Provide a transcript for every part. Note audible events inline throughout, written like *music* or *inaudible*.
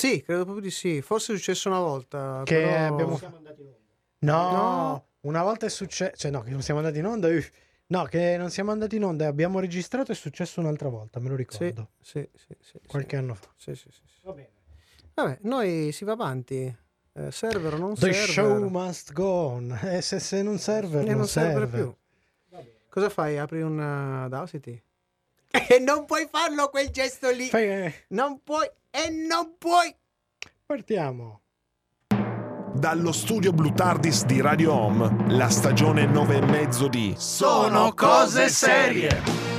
Sì, credo proprio di sì. Forse è successo una volta. Che però- abbiamo- Siamo andati in onda. No, No. una volta è successo, cioè no, che non siamo andati in onda, uff. no, che non siamo andati in onda e abbiamo registrato è successo un'altra volta, me lo Sì, ricordo, sì, sì, sì, qualche anno fa. sì, sì, sì, sì. Va bene. Vabbè, noi si va avanti. Eh, server o non The server. show must go on, e se, se non serve, Eh, non, non serve serve. più. Va bene. Cosa fai? Apri un uh, Audacity? *laughs* E non puoi farlo quel gesto lì. Fai, eh, Non puoi e non puoi. partiamo. Dallo studio Blue Tardis di Radio Home, la stagione 9 e mezzo di Sono cose serie.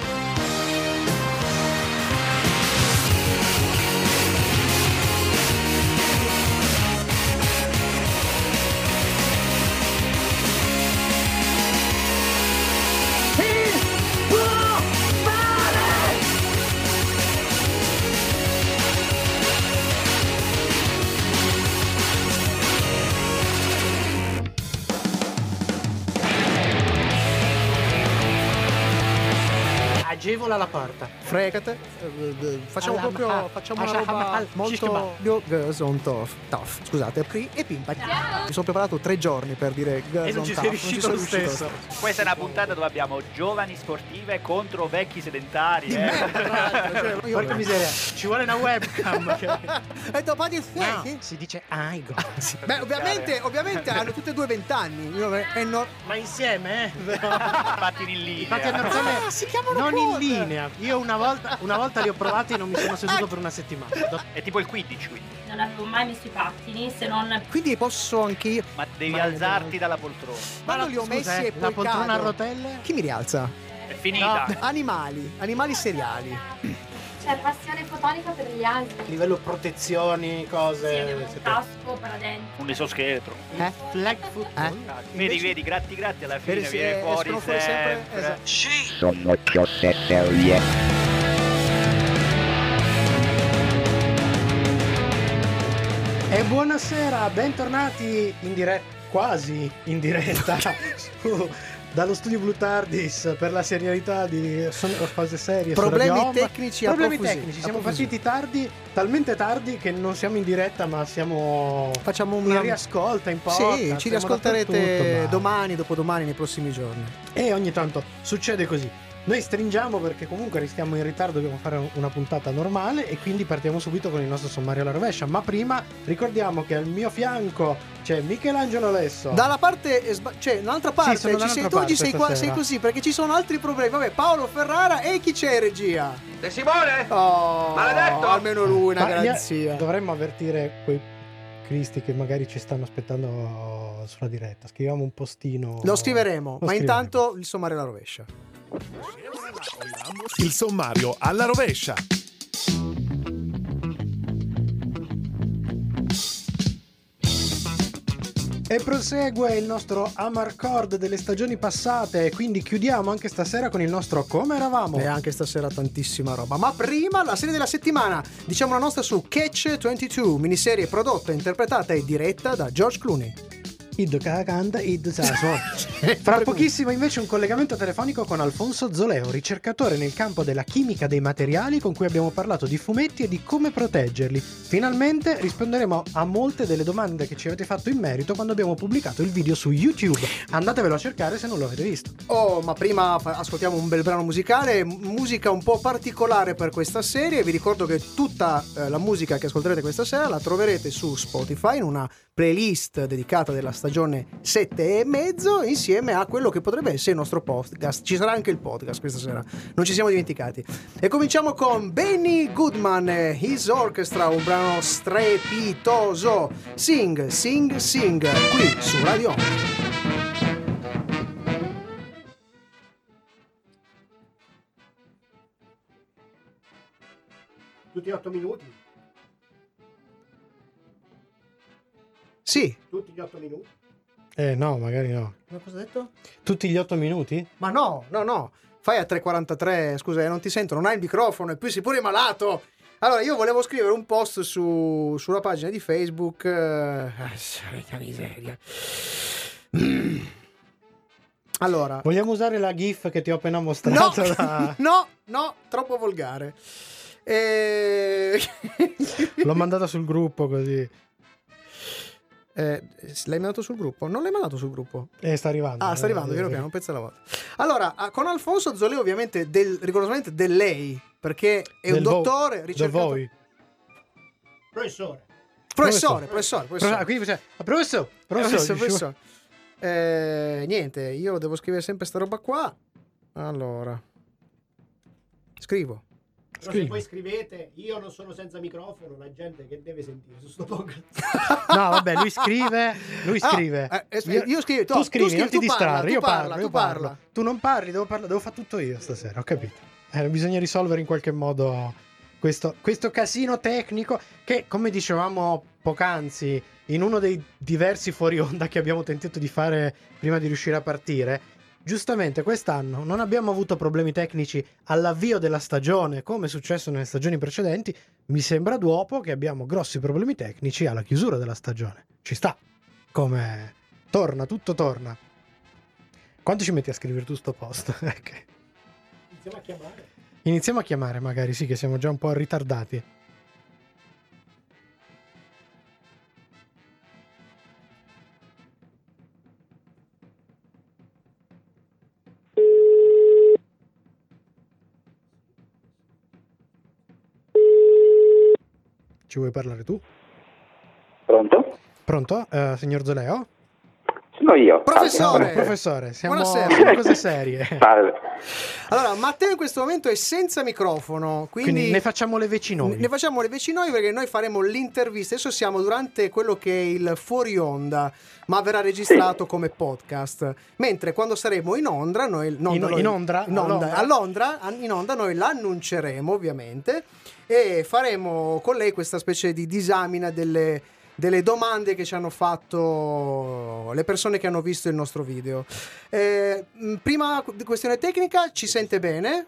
Agevola la porta. Fregate. Eh, eh, Facciamo Alla- proprio ah, facciamo una roba ah, molto shishkebab. Yo, Girls on Tough. tough. Scusate, Pri e Pimpa. Mi sono preparato tre giorni per dire Girls E non on ci Tough. sei riuscito sono lo stesso. Questa è una puntata dove abbiamo giovani sportive contro vecchi sedentari. Di eh. *laughs* cioè, io- Porca miseria, ci vuole una webcam. *laughs* che- E dopo di No, si dice Aigo. Beh, ovviamente, ovviamente hanno tutte e due vent'anni. No- Ma insieme, eh? Infatti in linea. Infatti Ah, si chiamano non quad. in linea. Io una volta, una volta li ho provati e non mi sono seduto per una settimana. È tipo il Quidditch, quindi. Non avevo mai messo i pattini se non Quindi posso anche io. Ma devi Ma- alzarti dalla poltrona. Quando li ho messi eh, e poi la poltrona a cado. rotelle? Chi mi rialza? È finita. Animali, animali seriali. C'è passione fotonica per gli asini. Livello protezioni, sì, cose. avevo un casco per dentro. Un esoscheletro. Eh? Flag football. Eh? Vedi, Invece- vedi, gratti, gratti, alla fine sì, viene fuori escono fuori sempre- sempre. esatto. Sono cose serie. E buonasera, bentornati in diretta, quasi in diretta, *laughs* su- dallo studio Blue Tardis per la serialità di Sono cose serie. Problemi tecnici Problemi tecnici, siamo partiti tardi, talmente tardi che non siamo in diretta ma siamo Facciamo in una. riascolta, in podcast. Sì, ci riascolterete ma- domani, dopodomani, nei prossimi giorni. E ogni tanto succede così. Noi stringiamo perché comunque restiamo in ritardo, dobbiamo fare una puntata normale e quindi partiamo subito con il nostro sommario alla rovescia. Ma prima ricordiamo che al mio fianco c'è Michelangelo Alesso. Dalla parte, sba- cioè, dall'altra parte, sono ci sei, tu oggi sei, qua, sei così perché ci sono altri problemi. Vabbè, Paolo Ferrara e chi c'è in regia? De Simone? Oh, Maledetto! Almeno lui, una Ma garanzia. Dovremmo avvertire quei cristi che magari ci stanno aspettando sulla diretta. Scriviamo un postino. Lo scriveremo, Lo ma scriveremo. intanto il sommario alla rovescia. Il sommario alla rovescia. E prosegue il nostro Amarcord delle stagioni passate. e Quindi chiudiamo anche stasera con il nostro Come eravamo. E anche stasera tantissima roba. Ma prima la serie della settimana. Diciamo la nostra su Catch 22, miniserie prodotta, interpretata e diretta da George Clooney. Id caganda, id sa suona. *laughs* Fra pochissimo invece un collegamento telefonico con Alfonso Zoleo, ricercatore nel campo della chimica dei materiali con cui abbiamo parlato di fumetti e di come proteggerli. Finalmente risponderemo a molte delle domande che ci avete fatto in merito quando abbiamo pubblicato il video su YouTube. Andatevelo a cercare se non lo avete visto. Oh, ma prima ascoltiamo un bel brano musicale, musica un po' particolare per questa serie. Vi ricordo che tutta eh, la musica che ascolterete questa sera la troverete su Spotify in una playlist dedicata della stagione 7 e mezzo insieme a quello che potrebbe essere il nostro podcast. Ci sarà anche il podcast questa sera, non ci siamo dimenticati. E cominciamo con Benny Goodman His Orchestra, un brano strepitoso. Sing, sing, sing, qui su Radio Home. Tutti 8 minuti. Sì, Tutti gli 8 minuti. Eh no, magari no. ma cosa hai detto? Tutti gli otto minuti? Ma no, no, no. Fai a 3.43, scusa, eh, non ti sento, non hai il microfono e più sei pure malato. Allora, io volevo scrivere un post su, sulla pagina di Facebook. eh, *laughs* ah, miseria. Mm. *clears throat* Allora, Vogliamo usare la GIF che ti ho appena no, mostrato? da- *laughs* no, no, troppo volgare. E... *laughs* L'ho mandata sul gruppo così. Eh, l'hai mandato sul gruppo? Non l'hai mandato sul gruppo? Eh, sta arrivando. Ah, sta arrivando, piano piano, un pezzo alla volta. Allora, ah, con Alfonso Zoleo ovviamente del, rigorosamente del lei, perché è un Del vo- dottore, Del ricercatore... voi. Professore. Professore, professore, professore. Pro- quindi c'è- ah, professore, professore, professore. Eh, niente, io devo scrivere sempre sta roba qua. Allora. Scrivo. Però Scrivi. se voi scrivete, io non sono senza microfono, la gente che deve sentire su sto podcast. *laughs* No, vabbè, lui scrive, lui Ah, scrive. eh, eh, io scrivo, tu- tu tu scrivi, scrivi, non ti tu distrarre, tu io parla, parlo, tu io parlo. parla. Tu non parli, devo, parla- devo fare tutto io stasera, ho capito. Eh, bisogna risolvere in qualche modo questo, questo casino tecnico che, come dicevamo poc'anzi, in uno dei diversi fuori onda che abbiamo tentato di fare prima di riuscire a partire, giustamente quest'anno non abbiamo avuto problemi tecnici all'avvio della stagione, come è successo nelle stagioni precedenti. Mi sembra dopo che abbiamo grossi problemi tecnici alla chiusura della stagione. Ci sta. Come torna, tutto torna. Quanto ci metti a scrivere tu sto post? *laughs* Iniziamo a chiamare. Iniziamo a chiamare, magari, sì, che siamo già un po' ritardati. Ci vuoi parlare tu? Pronto? Pronto, eh, signor Zoleo? Sono io. Professore! Salve. Professore, siamo Buonasera. cose serie. *laughs* Salve. Allora, Matteo in questo momento è senza microfono, quindi, Quindi ne facciamo le vecinoi. ne facciamo le vecinoi perché noi faremo l'intervista. Adesso siamo durante quello che è il fuori onda, ma verrà registrato come podcast. Mentre quando saremo in onda, noi In- in Ondra? in onda- A a Londra, in onda noi l'annunceremo ovviamente e faremo con lei questa specie di disamina delle, delle domande che ci hanno fatto le persone che hanno visto il nostro video. Eh, prima questione tecnica, ci sente bene?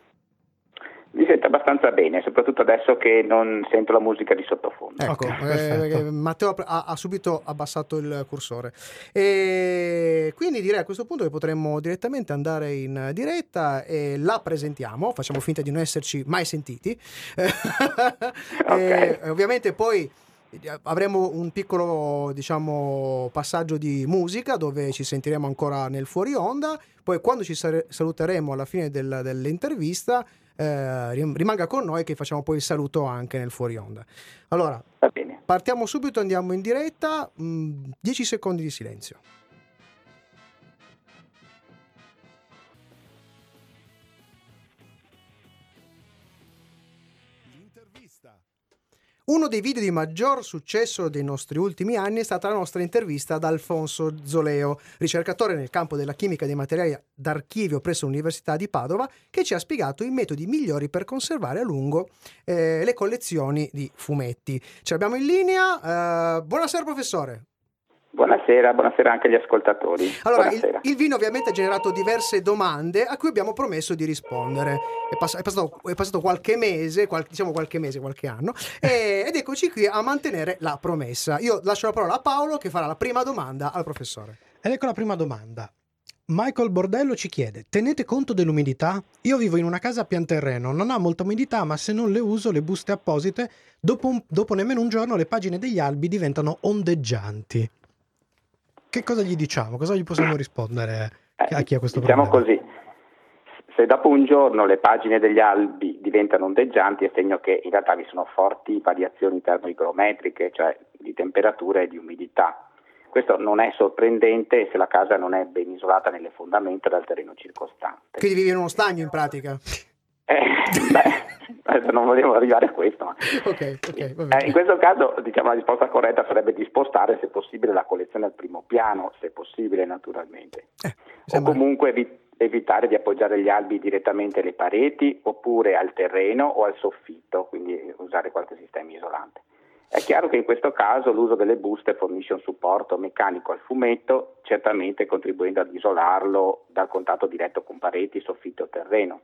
Mi sento abbastanza bene, soprattutto adesso che non sento la musica di sottofondo. Ecco, eh, eh, Matteo ha, ha subito abbassato il cursore. E quindi direi a questo punto che potremmo direttamente andare in diretta e la presentiamo, facciamo finta di non esserci mai sentiti. *laughs* E, ovviamente poi eh, avremo un piccolo diciamo passaggio di musica dove ci sentiremo ancora nel fuori onda poi quando ci saluteremo alla fine del- dell'intervista eh, rim- rimanga con noi che facciamo poi il saluto anche nel fuori onda. Allora partiamo subito andiamo in diretta mh, 10 secondi di silenzio Uno dei video di maggior successo dei nostri ultimi anni è stata la nostra intervista ad Alfonso Zoleo, ricercatore nel campo della chimica dei materiali d'archivio presso l'Università di Padova, che ci ha spiegato i metodi migliori per conservare a lungo eh, le collezioni di fumetti. Ce l'abbiamo in linea. eh, buonasera professore. Buonasera, buonasera anche agli ascoltatori. Allora, il, il vino ovviamente ha generato diverse domande a cui abbiamo promesso di rispondere. È, pass- è passato, è passato qualche mese, qual- diciamo qualche mese, qualche anno, e- *laughs* ed eccoci qui a mantenere la promessa. Io lascio la parola a Paolo che farà la prima domanda al professore. Ed ecco la prima domanda. Michael Bordello ci chiede: Tenete conto dell'umidità? Io vivo in una casa a pian terreno, non ha molta umidità, ma se non le uso, le buste apposite, dopo, un- dopo nemmeno un giorno le pagine degli albi diventano ondeggianti. Che cosa gli diciamo? Cosa gli possiamo rispondere a chi ha questo Diciamo problema? così, se dopo un giorno le pagine degli albi diventano ondeggianti è segno che in realtà vi sono forti variazioni termoigrometriche, cioè di temperatura e di umidità. Questo non è sorprendente se la casa non è ben isolata nelle fondamenta dal terreno circostante. Quindi vivi in uno stagno in pratica. Eh, beh, non volevo arrivare a questo, ma *laughs* Ok, ok, va eh, in questo caso diciamo, la risposta corretta sarebbe di spostare se possibile la collezione al primo piano, se possibile naturalmente, Eh, o comunque evi- evitare di appoggiare gli albi direttamente alle pareti oppure al terreno o al soffitto, quindi usare qualche sistema isolante. È chiaro che in questo caso l'uso delle buste fornisce un supporto meccanico al fumetto, certamente contribuendo ad isolarlo dal contatto diretto con pareti, soffitto o terreno.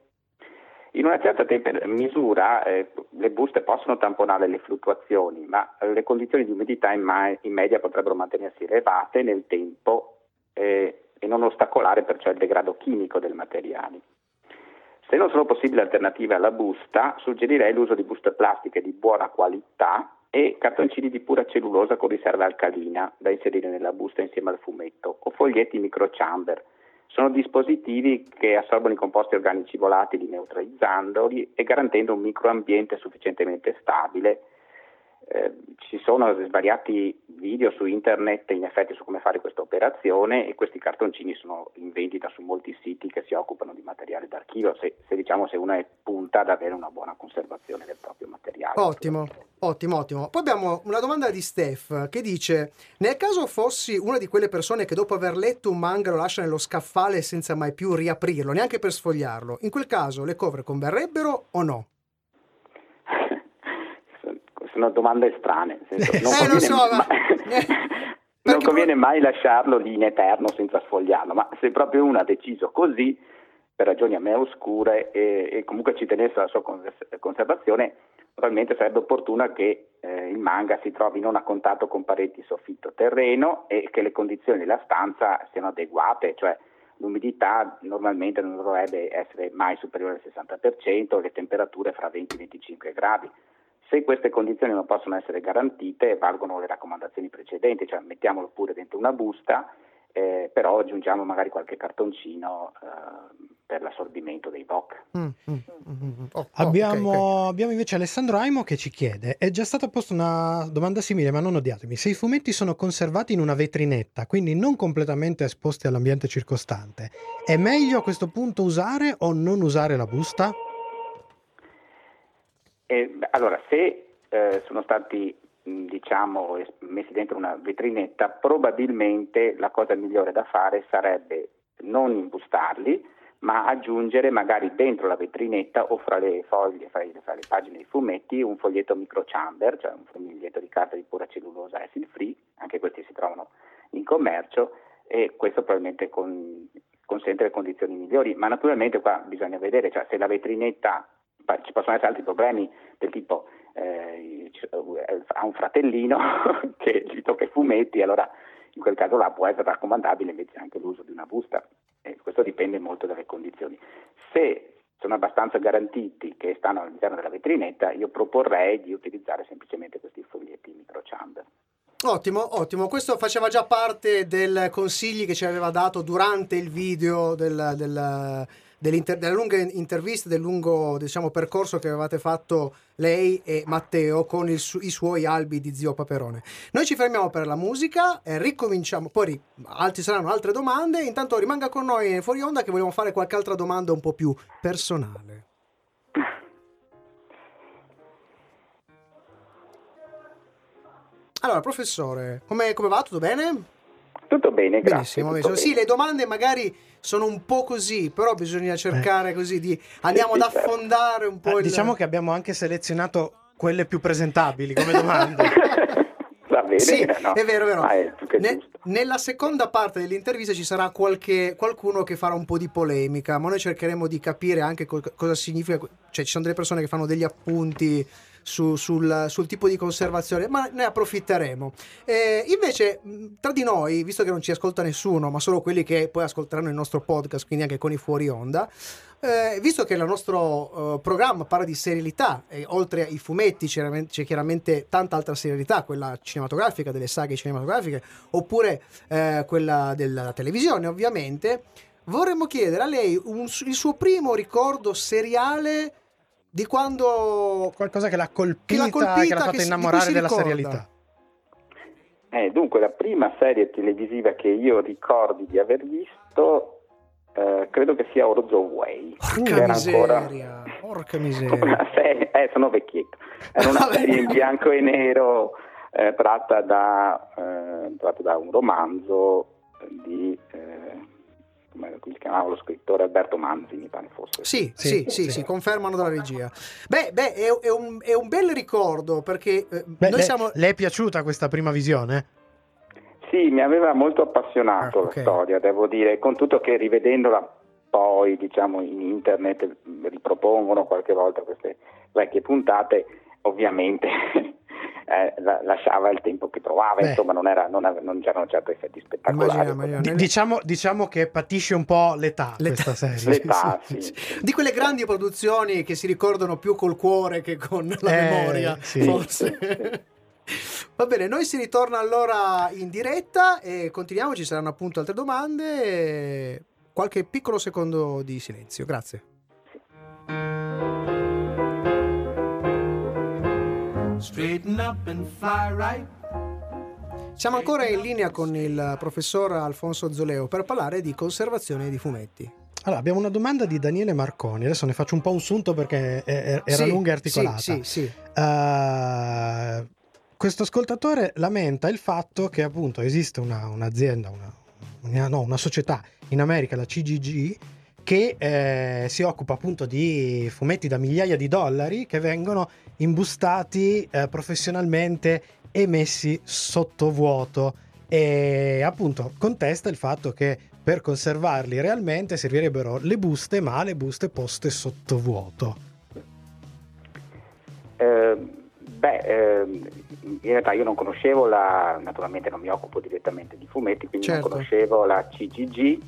In una certa temper- misura eh, le buste possono tamponare le fluttuazioni, ma le condizioni di umidità in, ma- in media potrebbero mantenersi elevate nel tempo eh, e non ostacolare perciò il degrado chimico dei materiali. Se non sono possibili alternative alla busta, suggerirei l'uso di buste plastiche di buona qualità e cartoncini di pura cellulosa con riserva alcalina da inserire nella busta insieme al fumetto o foglietti microchamber. Sono dispositivi che assorbono i composti organici volatili neutralizzandoli e garantendo un microambiente sufficientemente stabile eh, ci sono svariati video su internet in effetti su come fare questa operazione e questi cartoncini sono in vendita su molti siti che si occupano di materiale d'archivio se, se diciamo se uno è punta ad avere una buona conservazione del proprio materiale. Ottimo, ottimo, ottimo. Poi abbiamo una domanda di Steph che dice nel caso fossi una di quelle persone che dopo aver letto un manga lo lascia nello scaffale senza mai più riaprirlo, neanche per sfogliarlo, in quel caso le cover converrebbero o no? Sono domande strane. Senso, non eh, conviene, so, ma... *laughs* non conviene mai lasciarlo lì in eterno senza sfogliarlo, ma se proprio uno ha deciso così, per ragioni a me oscure, e, e comunque ci tenesse alla sua conservazione, probabilmente sarebbe opportuno che eh, il manga si trovi non a contatto con pareti, soffitto, terreno e che le condizioni della stanza siano adeguate, cioè l'umidità normalmente non dovrebbe essere mai superiore al 60% e le temperature fra 20 e 25 gradi. Se queste condizioni non possono essere garantite, valgono le raccomandazioni precedenti, cioè mettiamolo pure dentro una busta, eh, però aggiungiamo magari qualche cartoncino eh, per l'assorbimento dei VOC. Mm, mm, mm, mm, oh, abbiamo, okay, okay. abbiamo, invece Alessandro Aimo che ci chiede: è già stata posta una domanda simile, ma non odiatemi. Se i fumetti sono conservati in una vetrinetta, quindi non completamente esposti all'ambiente circostante, è meglio a questo punto usare o non usare la busta? E, allora, se eh, sono stati diciamo messi dentro una vetrinetta, probabilmente la cosa migliore da fare sarebbe non imbustarli, ma aggiungere magari dentro la vetrinetta o fra le foglie, fra, le, fra le pagine dei fumetti, un foglietto microchamber, cioè un foglietto di carta di pura cellulosa acid free, anche questi si trovano in commercio e questo probabilmente con, consente le condizioni migliori, ma naturalmente qua bisogna vedere, cioè se la vetrinetta ci possono essere altri problemi del tipo eh, ha un fratellino *laughs* che gli tocca i fumetti, allora in quel caso là può essere raccomandabile invece anche l'uso di una busta. E questo dipende molto dalle condizioni. Se sono abbastanza garantiti che stanno all'interno della vetrinetta, io proporrei di utilizzare semplicemente questi foglietti microchamber. Ottimo, ottimo. Questo faceva già parte dei consigli che ci aveva dato durante il video del, del della lunga intervista, del lungo diciamo, percorso che avevate fatto lei e Matteo con su- i suoi albi di Zio Paperone. Noi ci fermiamo per la musica e ricominciamo, poi ri- ci saranno altre domande, intanto rimanga con noi fuori onda che vogliamo fare qualche altra domanda un po' più personale. Allora, professore, come va? Tutto bene? Tutto bene, Benissimo, grazie. Benissimo. Sì, le domande magari sono un po' così, però bisogna cercare eh. così di *laughs* andiamo ad certo. affondare un po'. Eh, il... Diciamo che abbiamo anche selezionato quelle più presentabili come domande. *laughs* Va bene, sì, no? è vero, è vero. È ne, nella seconda parte dell'intervista ci sarà qualche, qualcuno che farà un po' di polemica, ma noi cercheremo di capire anche co- cosa significa. Cioè, ci sono delle persone che fanno degli appunti su, sul, sul, tipo di conservazione, ma ne approfitteremo. Eh, invece, tra di noi, visto che non ci ascolta nessuno, ma solo quelli che poi ascolteranno il nostro podcast, quindi anche con i fuori onda, eh, visto che il nostro uh, programma parla di serialità, e oltre ai fumetti c'è, c'è, chiaramente tanta altra serialità, quella cinematografica, delle saghe cinematografiche, oppure eh, quella della televisione, ovviamente, vorremmo chiedere a lei un, il suo primo ricordo seriale di quando qualcosa che l'ha colpita, che l'ha, colpita, che l'ha fatta che innamorare della serialità. Eh, dunque, la prima serie televisiva che io ricordi di aver visto eh, credo che sia Orzo Way. Porca miseria, ancora... porca miseria. Serie... Eh, sono vecchietto. Era una *laughs* serie in bianco e nero eh, tratta da, eh, tratta, da, un romanzo di eh, come, si chiamava lo scrittore Alberto Manzi, mi pare fosse. Sì, sì, sì, sì, sì confermano dalla regia. Beh, beh è, è, un, è, un, bel ricordo perché eh, beh, noi le, siamo... Le è piaciuta questa prima visione? Sì, mi aveva molto appassionato ah, okay. la storia, devo dire, con tutto che rivedendola poi, diciamo, in internet ripropongono qualche volta queste vecchie puntate, ovviamente eh, la- lasciava il tempo che trovava, Beh. insomma non, era, non, ave- non c'erano certo effetti spettacolari. Immagina, Nel- diciamo, diciamo che patisce un po' l'età, L'età. questa serie. L'età, Sì, sì. sì. Di quelle grandi produzioni che si ricordano più col cuore che con la Eh, memoria, sì. forse. Va bene, noi si ritorna allora in diretta e continuiamo, ci saranno appunto altre domande. e Qualche piccolo secondo di silenzio, grazie. Siamo ancora in linea con il professor Alfonso Zoleo per parlare di conservazione di fumetti. Allora, abbiamo una domanda di Daniele Marconi. Adesso ne faccio un po' un sunto perché era Sì, lunga e articolata. Sì, sì, sì. Eh, questo ascoltatore lamenta il fatto che appunto esiste una- un'azienda, una, una- no, una società in America, la CGG, che eh, si occupa appunto di fumetti da migliaia di dollari che vengono imbustati eh, professionalmente e messi sotto vuoto e appunto contesta il fatto che per conservarli realmente servirebbero le buste ma le buste poste sotto vuoto Eh, beh, ehm, in realtà io non conoscevo la, naturalmente non mi occupo direttamente di fumetti, quindi Certo. non conoscevo la CGG,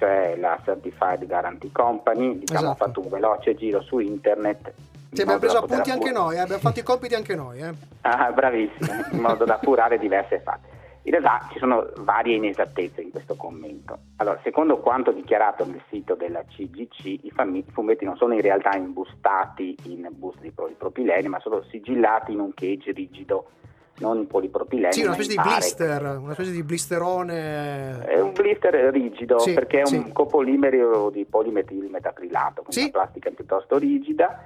cioè la Certified Guarantee Company, diciamo ho Esatto. fatto un veloce giro su internet. in Sì, abbiamo preso appunti anche noi, eh, abbiamo fatto i compiti anche noi. eh. Ah, bravissimo, in modo da appurare diverse fatti. In realtà ci sono varie inesattezze in questo commento. Allora, secondo quanto dichiarato nel sito della CGC, i fumetti non sono in realtà imbustati in buste di polipropilene, ma sono sigillati in un cage rigido, non polipropilene. Sì, una specie di pare. blister, una specie di blisterone. È un blister rigido Sì, perché è sì. un copolimero di polimetilmetacrilato, quindi Sì. una plastica piuttosto rigida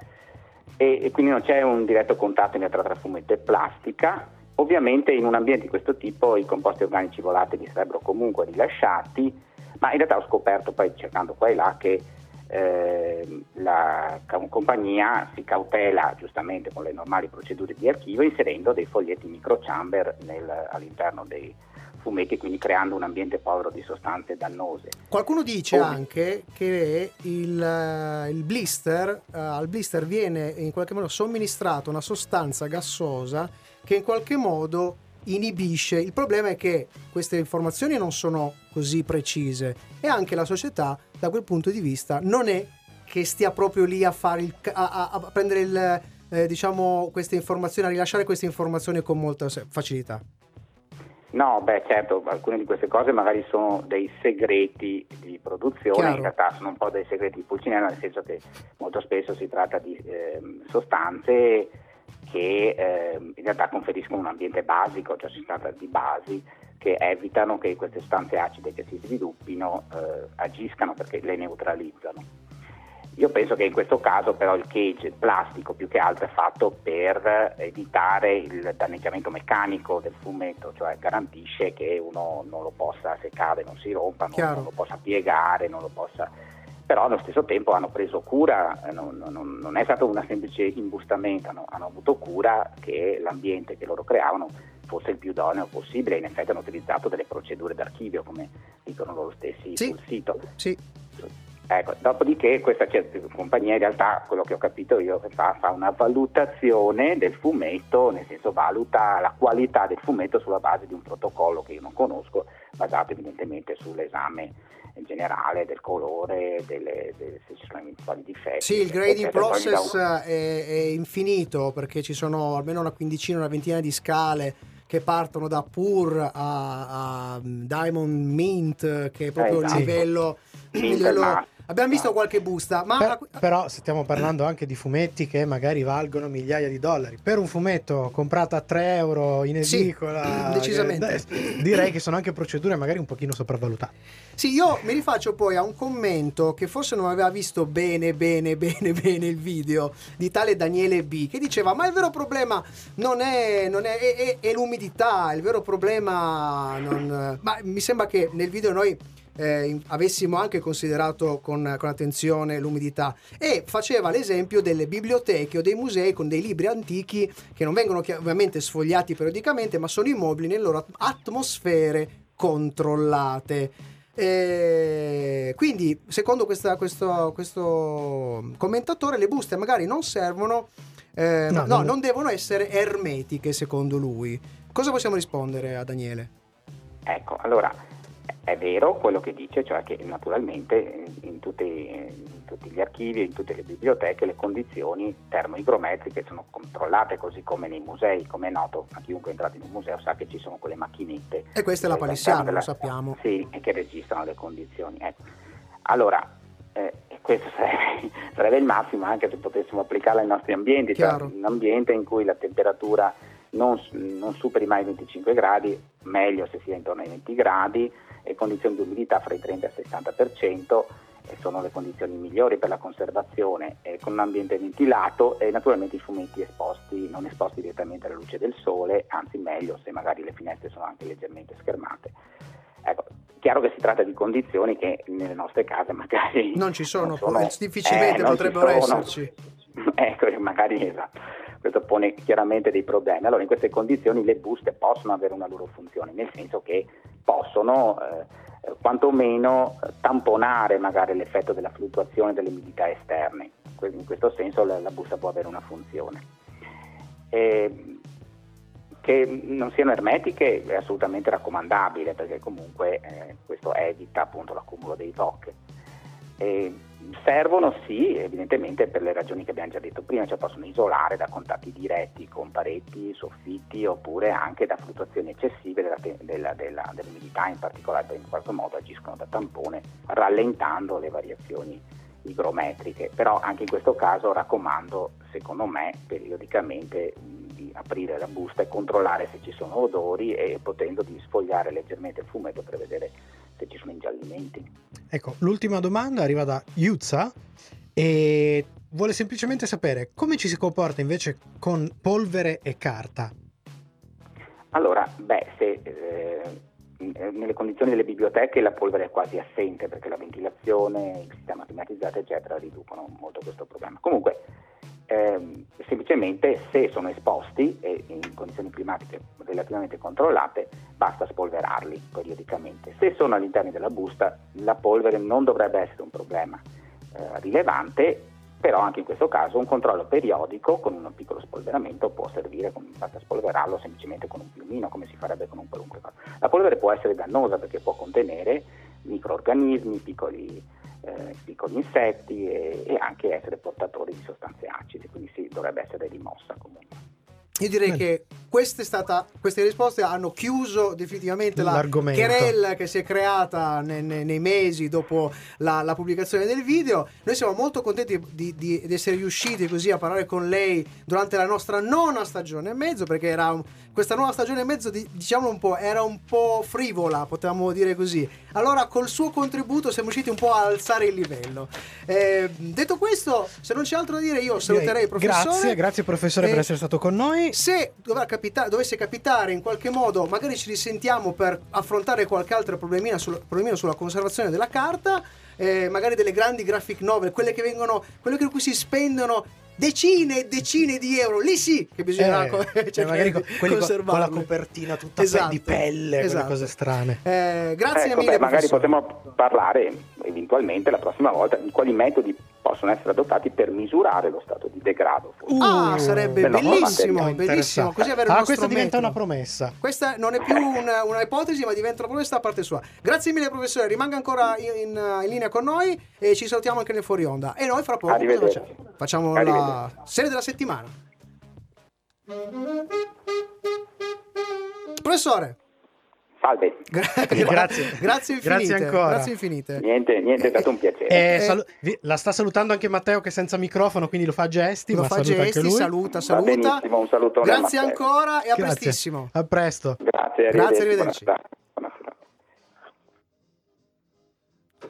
e, e quindi non c'è un diretto contatto realtà tra fumetto e plastica. Ovviamente in un ambiente di questo tipo i composti organici volatili sarebbero comunque rilasciati, ma in realtà ho scoperto poi cercando qua e là che eh, la compagnia si cautela giustamente con le normali procedure di archivio inserendo dei foglietti microchamber nel- all'interno dei fumetti, quindi creando un ambiente povero di sostanze dannose. Qualcuno dice Oh. anche che il, il blister, eh, al blister viene in qualche modo somministrata una sostanza gassosa che in qualche modo inibisce. Il problema è che queste informazioni non sono così precise e anche la società da quel punto di vista non è che stia proprio lì a fare il, a, a- prendere il, eh, diciamo queste informazioni, a rilasciare queste informazioni con molta facilità. No, beh certo, alcune di queste cose magari sono dei segreti di produzione, Chiaro. in realtà sono un po' dei segreti di Pulcinella, nel senso che molto spesso si tratta di ehm, sostanze che ehm, in realtà conferiscono un ambiente basico, cioè si tratta di basi che evitano che queste sostanze acide che si sviluppino eh, agiscano perché le neutralizzano. Io penso che in questo caso però il cage, il plastico più che altro è fatto per evitare il danneggiamento meccanico del fumetto, cioè garantisce che uno non lo possa seccare, non si rompa, non, non lo possa piegare, non lo possa... Però allo stesso tempo hanno preso cura, eh, non, non- non è stato una semplice imbustamento, hanno, hanno avuto cura che l'ambiente che loro creavano fosse il più idoneo possibile, in effetti hanno utilizzato delle procedure d'archivio come dicono loro stessi Sì. sul sito. Sì, Ecco, dopodiché questa compagnia in realtà, quello che ho capito io, fa, fa una valutazione del fumetto, nel senso valuta la qualità del fumetto sulla base di un protocollo che io non conosco, basato evidentemente sull'esame generale del colore, delle, delle- se ci sono eventuali difetti. Sì, il grading eccetera. Poi mi dà un- process è, è infinito perché ci sono almeno una quindicina, una ventina di scale che partono da Pur a, a Diamond Mint, che è proprio esatto. il livello. il livello-. Abbiamo visto qualche busta, ma Per- però stiamo parlando anche di fumetti che magari valgono migliaia di dollari. Per un fumetto comprato a 3 euro in Sì, edicola, decisamente. eh, direi che sono anche procedure magari un pochino sopravvalutate. Sì, io mi rifaccio poi a un commento che forse non aveva visto bene, bene, bene, *laughs* bene il video di tale Daniele B che diceva: Ma il vero problema non è, non è, è- è- è l'umidità, il vero problema. Non... Ma mi sembra che nel video noi. Eh, in- avessimo anche considerato con, con attenzione l'umidità e faceva l'esempio delle biblioteche o dei musei con dei libri antichi che non vengono ovviamente sfogliati periodicamente ma sono immobili nelle loro atmosfere controllate eh, quindi, secondo questa- questo, questo commentatore, le buste magari non servono Eh, No, no, non- non devono essere ermetiche secondo lui. Cosa possiamo rispondere a Daniele? Ecco, allora è vero quello che dice, cioè che naturalmente in, in tutti, in tutti gli archivi, in tutte le biblioteche, le condizioni termoigrometriche sono controllate, così come nei musei, come è noto, a chiunque è entrato in un museo sa che ci sono quelle macchinette. E questa è la eh, palissiana, lo sappiamo. Sì, e che registrano le condizioni. ecco. Allora, eh, questo *laughs* sarebbe, sarebbe il massimo anche se potessimo applicarlo ai nostri ambienti, cioè un ambiente in cui la temperatura non, non superi mai i 25 gradi, meglio se sia intorno ai 20 gradi, e condizioni di umidità fra i 30 e il 60%, e sono le condizioni migliori per la conservazione, e con un ambiente ventilato e naturalmente i fumetti esposti, non esposti direttamente alla luce del sole, anzi meglio se magari le finestre sono anche leggermente schermate. Ecco, chiaro che si tratta di condizioni che nelle nostre case magari Non ci sono, non eh, difficilmente eh, potrebbero sono. esserci. *laughs* Ecco, magari esatto. Questo pone chiaramente dei problemi. Allora, in queste condizioni le buste possono avere una loro funzione, nel senso che possono eh, quantomeno tamponare magari l'effetto della fluttuazione delle umidità esterne. In questo senso la, la busta può avere una funzione. E, che non siano ermetiche è assolutamente raccomandabile perché comunque eh, questo evita appunto l'accumulo dei TOC. E servono sì, evidentemente per le ragioni che abbiamo già detto prima, cioè possono isolare da contatti diretti con pareti, soffitti oppure anche da fluttuazioni eccessive della della- della- dell'umidità, in particolare in qualche modo agiscono da tampone rallentando le variazioni igrometriche. Però anche in questo caso raccomando, secondo me, periodicamente di aprire la busta e controllare se ci sono odori e potendo di sfogliare leggermente il fumetto per vedere se ci sono ingiallimenti. Ecco, l'ultima domanda arriva da Yuzza e vuole semplicemente sapere come ci si comporta invece con polvere e carta. Allora, beh, se eh, nelle condizioni delle biblioteche la polvere è quasi assente perché la ventilazione, il sistema climatizzato, eccetera, riducono molto questo problema. Comunque, ehm, semplicemente se sono esposti e in condizioni climatiche relativamente controllate, basta spolverarli periodicamente. Se sono all'interno della busta, la polvere non dovrebbe essere un problema eh, rilevante, però anche in questo caso un controllo periodico con un piccolo spolveramento può servire, con- basta spolverarlo semplicemente con un piumino come si farebbe con un qualunque cosa. La polvere può essere dannosa perché può contenere microorganismi, piccoli, eh, piccoli insetti e, e anche essere portatori di sostanze acide, quindi sì, dovrebbe essere rimossa comunque. Io direi Bene. che questa è stata, queste risposte hanno chiuso definitivamente la L'argomento. querella che si è creata ne- ne- nei mesi dopo la, la pubblicazione del video. Noi siamo molto contenti di, di- di essere riusciti così a parlare con lei durante la nostra nona stagione e mezzo, perché era un- questa nuova stagione e mezzo, di- diciamo un po', era un po' frivola, potevamo dire così. Allora col suo contributo siamo riusciti un po' a alzare il livello. Eh, detto questo, se non c'è altro da dire, io saluterei il professore. Grazie, grazie professore per Eh, essere stato con noi. se dovrà capita- dovesse capitare in qualche modo, magari ci risentiamo per affrontare qualche altro problemino, sul- problemino sulla conservazione della carta, eh, magari delle grandi graphic novel, quelle che vengono, quelle con cui si spendono decine e decine di euro, lì sì che bisognerà Eh, co- *laughs* eh, cercare magari con, quelli con- la copertina tutta Esatto, di pelle, esatto. cose strane. Eh, grazie Ecco, mille, beh, magari potremmo parlare eventualmente la prossima volta di quali metodi possono essere adottati per misurare lo stato di degrado. forse. Ah, Uh, sarebbe bellissimo, bellissimo. Così avere ah, questa diventa una promessa. Questa non è più una, una ipotesi, ma diventa una promessa da parte sua. Grazie mille, professore. Rimanga ancora in, in- in linea con noi e ci salutiamo anche nel fuori onda. E noi fra poco facciamo? Facciamo la serie della settimana. Professore, Salve. gra- Grazie. grazie infinite. Grazie ancora. Grazie infinite. Niente, niente, è stato un piacere. Eh, Eh, salu- vi- la sta salutando anche Matteo che è senza microfono, quindi lo fa a gesti, Lo ma fa saluta gesti, anche lui. saluta, saluta. un salutone a Grazie ancora e a Grazie. prestissimo. A presto. Grazie, Grazie, arrivederci. arrivederci. Buona- buonasera.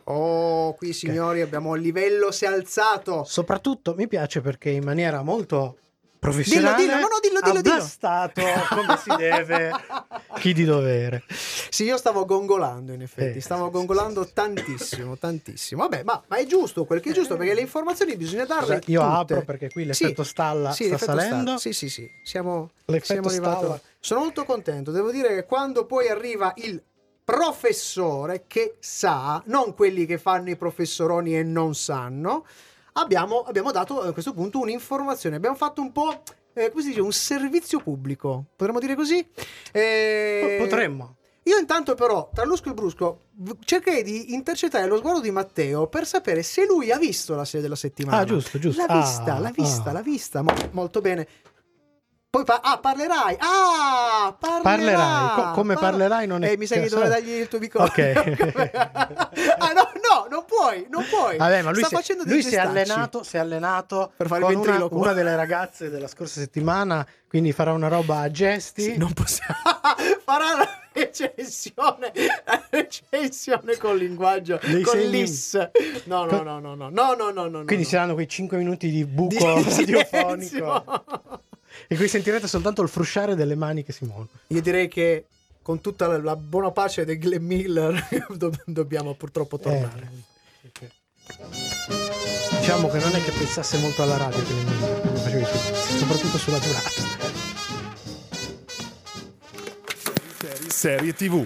Oh, qui signori abbiamo il livello si è alzato. Soprattutto mi piace perché in maniera molto professionale Dillo, dillo, no, no, dillo, dillo, ha dillo. come si deve *laughs* chi di dovere. Sì, io stavo gongolando in effetti, Eh, stavo sì, gongolando tantissimo, tantissimo. Vabbè, ma, ma è giusto quel che è giusto perché le informazioni bisogna darle Io tutte. apro perché qui l'effetto stalla sì, sta l'effetto salendo. Sì, sì, sì, siamo, siamo arrivati. stalla. Sono molto contento, devo dire che quando poi arriva il professore che sa, non quelli che fanno i professoroni e non sanno, abbiamo, abbiamo dato a questo punto un'informazione, abbiamo fatto un po', eh, come si dice, un servizio pubblico, potremmo dire così? Eh, Potremmo. Io intanto però, tra l'usco e il brusco, cercherei di intercettare lo sguardo di Matteo per sapere se lui ha visto la serie della settimana. Ah, giusto, giusto. L'ha vista, Ah, l'ha vista, ah. l'ha vista, mo- molto bene. Poi pa- ah, parlerai. Ah, parlerai. Parlerai. Co- come Parla- parlerai non è Eh, mi sa che dovrei dargli il tuo microfono. Ok. *laughs* ah, no, no, non puoi, non puoi. Vabbè, ma lui, Sta si, facendo lui si è allenato, si è allenato Per fare con una, una delle ragazze della scorsa settimana, quindi farà una roba a gesti. Sì, non possiamo. *laughs* Farà la recensione, la recensione con linguaggio, Dei con l'is. No, no, no, no, no, no, no, no, no. Quindi no. saranno quei 5 minuti di buco Di radiofonico. *laughs* *laughs* E qui sentirete soltanto il frusciare delle mani che si muovono. Io direi che con tutta la, la buona pace di Glenn Miller *laughs* do- dobbiamo purtroppo tornare. Eh, diciamo che non è che pensasse molto alla radio, facevi su- soprattutto sulla durata. Serie TV.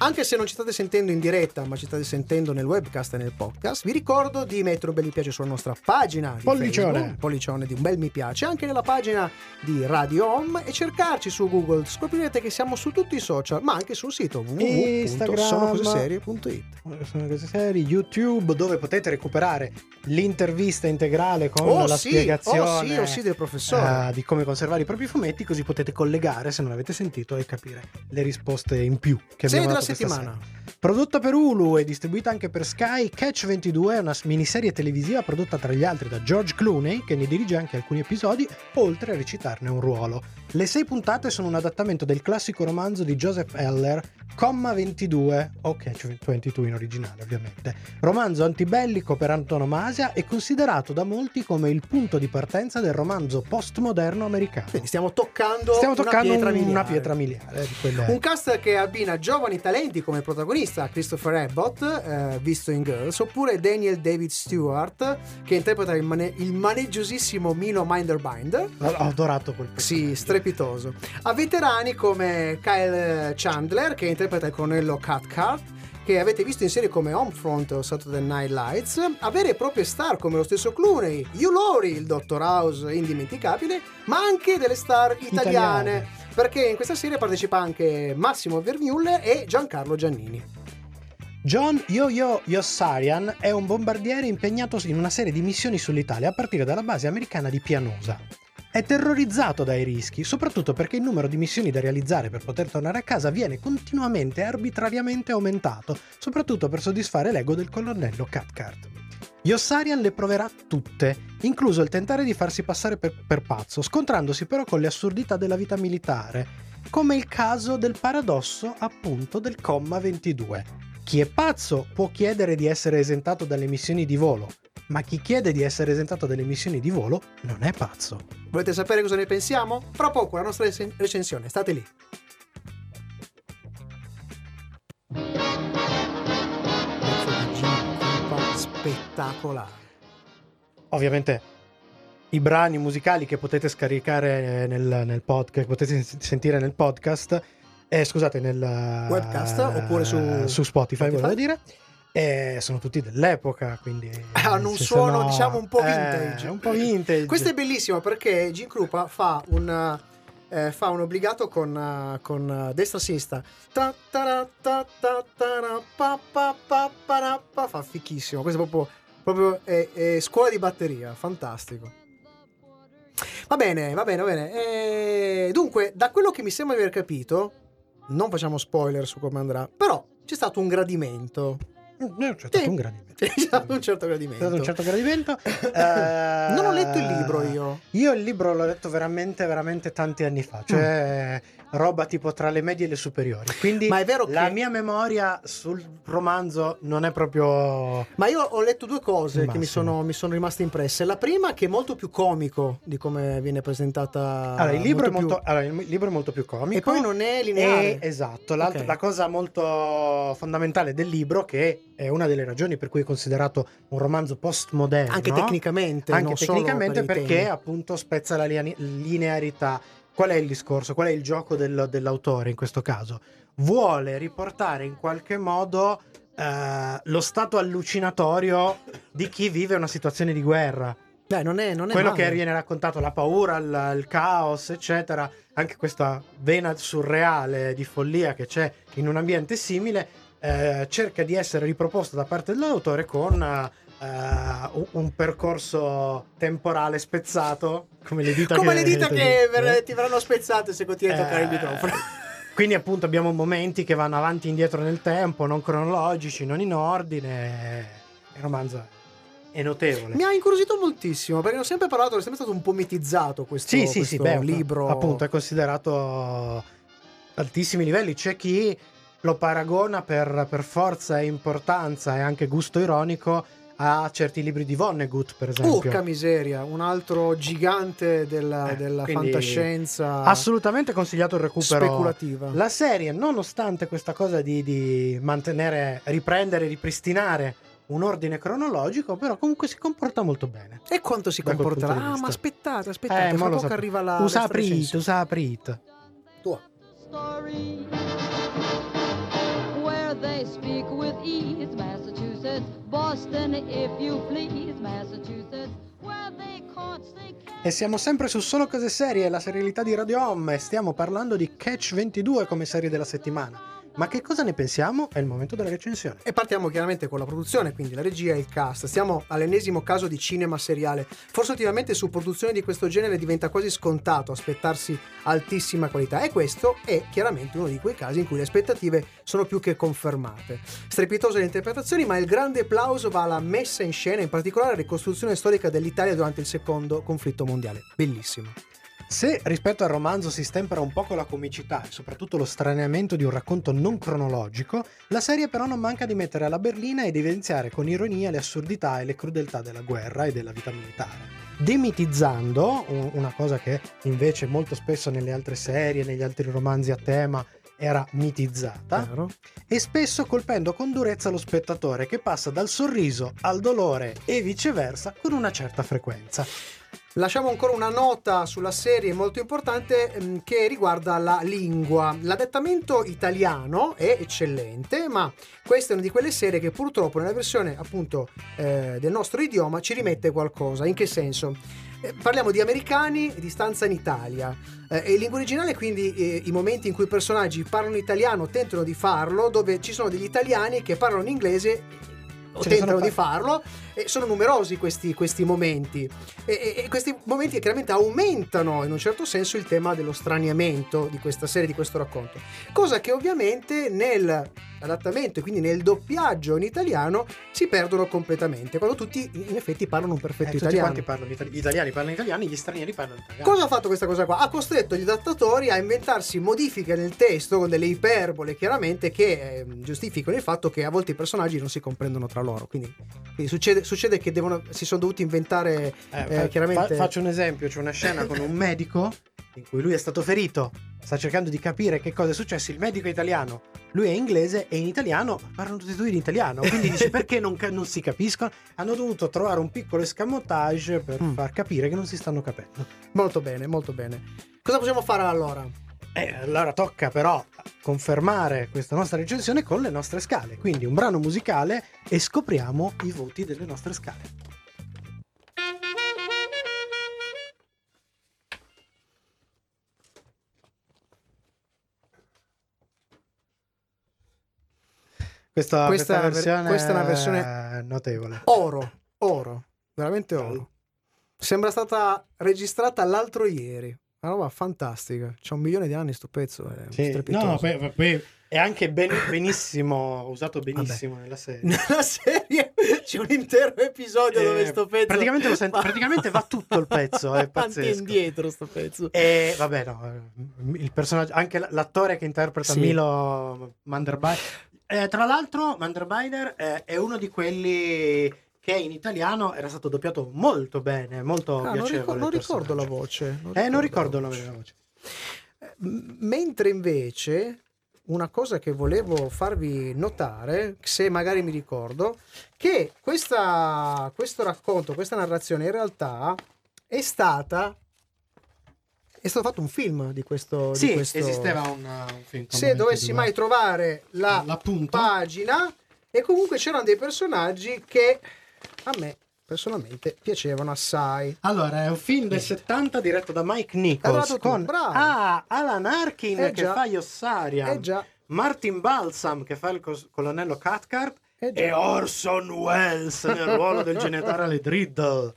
Anche se non ci state sentendo in diretta, ma ci state sentendo nel webcast e nel podcast, vi ricordo di mettere un bel mi piace sulla nostra pagina di Pollicione. Facebook, pollicione di un bel mi piace, anche nella pagina di Radio Home e cercarci su Google. Scoprirete che siamo su tutti i social, ma anche sul sito Instagram. www.sonocoseserie.it. Sono cose serie, YouTube, dove potete recuperare l'intervista integrale con Oh la sì, spiegazione oh sì, oh sì, del professore. eh, di come conservare i propri fumetti, così potete collegare se non l'avete sentito e capire le risposte in più che abbiamo dato settimana. sera. Prodotta per Hulu e distribuita anche per Sky, Catch 22 è una miniserie televisiva prodotta tra gli altri da George Clooney, che ne dirige anche alcuni episodi, oltre a recitarne un ruolo. Le sei puntate sono un adattamento del classico romanzo di Joseph Heller, Comma 22, o Catch 22 in originale ovviamente. Romanzo antibellico per antonomasia e considerato da molti come il punto di partenza del romanzo postmoderno americano. Quindi stiamo toccando, Stiamo toccando una pietra un- una pietra miliare. Un cast che abbina giovani talenti come protagonista Christopher Abbott, eh, visto in Girls, oppure Daniel David Stewart, che interpreta il, mane- il maneggiosissimo Milo Minderbinder. Ho adorato quel Sì, personaggio. Strepitoso. A veterani come Kyle Chandler, che interpreta il colonnello Cathcart, che avete visto in serie come Homefront o Saturday Night Lights, a vere e proprie star come lo stesso Clooney, Hugh Laurie, il Dottor House indimenticabile, ma anche delle star italiane. Italiane. Perché in questa serie partecipa anche Massimo Vermeulle e Giancarlo Giannini. John Yo-Yo Yossarian è un bombardiere impegnato in una serie di missioni sull'Italia a partire dalla base americana di Pianosa. È terrorizzato dai rischi, soprattutto perché il numero di missioni da realizzare per poter tornare a casa viene continuamente e arbitrariamente aumentato, soprattutto per soddisfare l'ego del colonnello Cathcart. Yossarian le proverà tutte, incluso il tentare di farsi passare per, per pazzo, scontrandosi però con le assurdità della vita militare, come il caso del paradosso appunto del comma 22. Chi è pazzo può chiedere di essere esentato dalle missioni di volo, ma chi chiede di essere esentato dalle missioni di volo non è pazzo. Volete sapere cosa ne pensiamo? Fra poco la nostra rec- recensione, state lì. Spettacolare. Ovviamente i brani musicali che potete scaricare nel, nel podcast, che potete sen- sentire nel podcast, eh, scusate, nel Webcast, oppure su- su Spotify, Spotify? volevo dire. Eh, sono tutti dell'epoca, quindi *laughs* Hanno un suono, sono- diciamo, un po' eh, vintage. un po' vintage. Questo è bellissimo perché Jim Krupa fa un, eh, fa un obbligato con, eh, con eh, destra-sinistra. Fa fichissimo. Questo è proprio, proprio è- è scuola di batteria. Fantastico. Va bene, va bene, va bene. Eh, dunque, da quello che mi sembra di aver capito, non facciamo spoiler su come andrà, però c'è stato un gradimento. Mm, eh, c'è stato Sì. C'è stato un certo C'è gradimento. stato un certo gradimento. *laughs* Eh, Non ho letto il libro io. Io il libro l'ho letto veramente, veramente tanti anni fa, cioè roba tipo tra le medie e le superiori. Quindi Mm. Ma è vero la che- mia memoria sul romanzo non è proprio... Ma io ho letto due cose che mi sono, mi sono rimaste impresse. La prima che è molto più comico di come viene presentata. Allora, il libro, è più- molto, allora, il libro è molto più comico. E poi non è lineare. E- esatto, l'altro- Ok. la cosa molto fondamentale del libro, che è una delle ragioni per cui è considerato un romanzo postmoderno, Anche tecnicamente. anche tecnicamente per perché temi. appunto spezza la linea- linearità. Qual è il discorso? Qual è il gioco del- dell'autore in questo caso? vuole riportare in qualche modo eh, lo stato allucinatorio di chi vive una situazione di guerra. Beh, non è, non è Quello male. che viene raccontato, la paura, il, il caos, eccetera, anche questa vena surreale di follia che c'è in un ambiente simile, eh, cerca di essere riproposta da parte dell'autore con eh, un- percorso temporale spezzato, come le dita Come che, le dita che ver- eh? ti verranno spezzate se continui a toccare il Eh, microfono. *laughs* Quindi appunto abbiamo momenti che vanno avanti e indietro nel tempo, non cronologici, non in ordine. Il romanzo è notevole. Mi ha incuriosito moltissimo perché ho sempre parlato, è sempre stato un po' mitizzato questo, Sì, sì, sì, questo beh, libro. appunto è considerato altissimi livelli. C'è chi lo paragona per, per forza e importanza e anche gusto ironico a certi libri di Vonnegut, per esempio. Urca miseria, un altro gigante della, Eh, della fantascienza Assolutamente consigliato il recupero. speculativa. La serie, nonostante questa cosa di, di mantenere, riprendere, ripristinare un ordine cronologico, però comunque si comporta molto bene. E quanto si comporterà? Ah, ma aspettate, aspettate, Eh, fra poco so. arriva la Usa la aprit, recensione. usa aprit. Tua. story they speak with ease Massachusetts, Boston, if you please Massachusetts, where they caught E siamo sempre su Solo Cose Serie, la serialità di Radio Home, e stiamo parlando di Catch 22 come serie della settimana. Ma che cosa ne pensiamo? È il momento della recensione. E partiamo chiaramente con la produzione, quindi la regia e il cast. Stiamo all'ennesimo caso di cinema seriale. Forse ultimamente su produzioni di questo genere diventa quasi scontato aspettarsi altissima qualità e questo è chiaramente uno di quei casi in cui le aspettative sono più che confermate. Strepitose le interpretazioni, ma il grande applauso va alla messa in scena, in particolare alla ricostruzione storica dell'Italia durante il secondo conflitto mondiale. Bellissimo. Se rispetto al romanzo si stempera un po' con la comicità e soprattutto lo straniamento di un racconto non cronologico, la serie però non manca di mettere alla berlina ed evidenziare con ironia le assurdità e le crudeltà della guerra e della vita militare. Demitizzando, un- una cosa che invece molto spesso nelle altre serie, negli altri romanzi a tema era mitizzata, Chiaro? e spesso colpendo con durezza lo spettatore che passa dal sorriso al dolore e viceversa con una certa frequenza. Lasciamo ancora una nota sulla serie molto importante ehm, che riguarda la lingua. L'adattamento italiano è eccellente, ma questa è una di quelle serie che purtroppo nella versione appunto eh, del nostro idioma ci rimette qualcosa. In che senso? Eh, parliamo di americani di stanza in Italia. Eh, e in lingua originale, quindi, eh, i momenti in cui i personaggi parlano italiano tentano di farlo, dove ci sono degli italiani che parlano in inglese o Ce tentano di farlo, e sono numerosi questi, questi momenti. E, e- e questi momenti chiaramente aumentano in un certo senso il tema dello straniamento di questa serie, di questo racconto. Cosa che ovviamente nell'adattamento e quindi nel doppiaggio in italiano si perdono completamente, quando tutti in effetti parlano un perfetto Eh, tutti italiano. quanti parlano italiano, gli italiani parlano italiano, gli stranieri parlano italiano. Cosa ha fatto questa cosa qua? Ha costretto gli adattatori a inventarsi modifiche nel testo con delle iperbole chiaramente che eh, giustificano il fatto che a volte i personaggi non si comprendono tra loro. Quindi, quindi succede, succede che devono, si sono dovuti inventare Eh, eh, fa- chiaramente... fa- faccio un esempio, c'è una scena con un medico in cui lui è stato ferito, sta cercando di capire che cosa è successo, il medico è italiano, lui è inglese e in italiano parlano tutti e due in italiano, quindi dice *laughs* perché non, non si capiscono? Hanno dovuto trovare un piccolo escamotage per Mm. far capire che non si stanno capendo. Molto bene, molto bene. Cosa possiamo fare allora? Eh, allora tocca però confermare questa nostra recensione con le nostre scale, quindi un brano musicale e scopriamo i voti delle nostre scale. Questa, Questa questa è una ver- versione questa è una versione- notevole. Oro, oro, veramente oro. Sembra stata registrata l'altro ieri. Una roba fantastica. C'è un milione di anni sto pezzo. È Sì, no, poi, poi è anche ben- benissimo, usato benissimo nella serie. *laughs* Nella serie c'è un intero episodio Eh, dove sto pezzo. praticamente sento- praticamente va tutto il pezzo, è *laughs* pazzesco. indietro sto pezzo. E vabbè, no, eh, il personaggio, anche l'attore che interpreta Sì. Milo Manderbider. Eh, tra l'altro, Manderbider eh, è uno di quelli che in italiano era stato doppiato molto bene, molto Ah, non, piacevole. ricor- il non ricordo la voce. Eh, non ricordo la voce. M- Mentre invece una cosa che volevo farvi notare, se magari mi ricordo, che questa, questo racconto, questa narrazione in realtà è stata È stato fatto un film di questo. di Sì, questo- esisteva un, un film. Se dovessi di- mai trovare la L'appunto. pagina, e comunque c'erano dei personaggi che a me personalmente piacevano assai. Allora, è un film del 70 diretto da Mike Nichols con bravo. ah, Alan Arkin Eh che fa Yossarian, Eh già. Martin Balsam che fa il cos- colonnello Cathcart Eh e Orson Welles nel ruolo del *laughs* generale Driddle.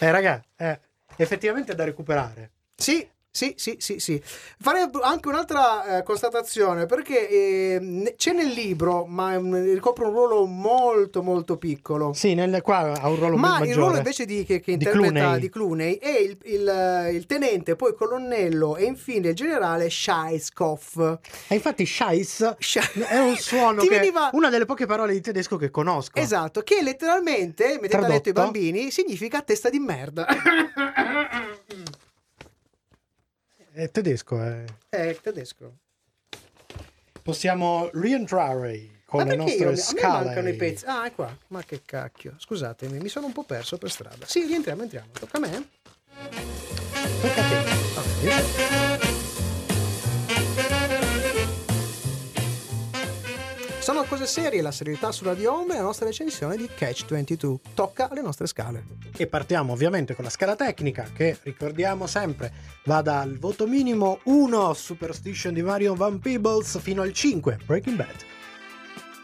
Eh raga, è effettivamente da recuperare. Sì, sì, sì, sì, sì. Farei anche un'altra eh, constatazione perché eh, c'è nel libro, ma ricopre un ruolo molto, molto piccolo. Sì, nel, qua ha un ruolo Ma maggiore. il ruolo invece di, che, che Di interpreta Clooney. di Clooney è il, il- il tenente, poi colonnello e infine il generale Scheisskopf. E infatti Scheiss Sche- è un suono *laughs* che veniva- una delle poche parole di tedesco che conosco. Esatto, che letteralmente, mettete a letto i Tradotto? bambini, significa testa di merda. *laughs* È tedesco, eh. È tedesco. Possiamo rientrare con le perché io, nostre a me scale. mancano i pezzi? Ah, è qua. Ma che cacchio. Scusatemi, mi sono un po' perso per strada. Sì, rientriamo, entriamo. Tocca a me? Tocca a te. Ok. Sono cose serie, la serietà su Radio Home e la nostra recensione di Catch 22. Tocca alle nostre scale. E partiamo ovviamente con la scala tecnica che ricordiamo sempre va dal voto minimo 1 Superstition di Mario Van Peebles fino al 5 Breaking Bad.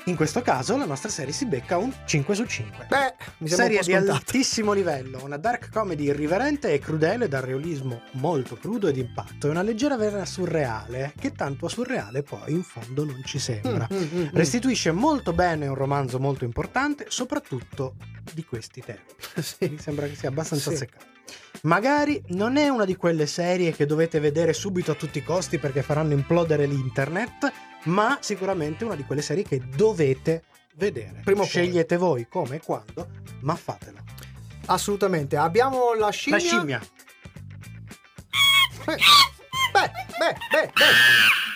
In questo caso la nostra serie si becca un 5 su 5. Beh, mi sembra Serie di altissimo livello, una dark comedy irriverente e crudele dal realismo molto crudo ed impatto e una leggera vera surreale che tanto surreale poi in fondo non ci sembra. Mm, mm, mm, mm. Restituisce molto bene un romanzo molto importante, soprattutto di questi tempi. *laughs* Sì. Mi sembra che sia abbastanza Sì. azzeccato. Magari non è una di quelle serie che dovete vedere subito a tutti i costi perché faranno implodere l'internet, ma sicuramente una di quelle serie che dovete vedere. Prima o poi. Scegliete voi come e quando, ma fatela. Assolutamente. Abbiamo la scimmia. La scimmia. Beh, beh, beh, beh.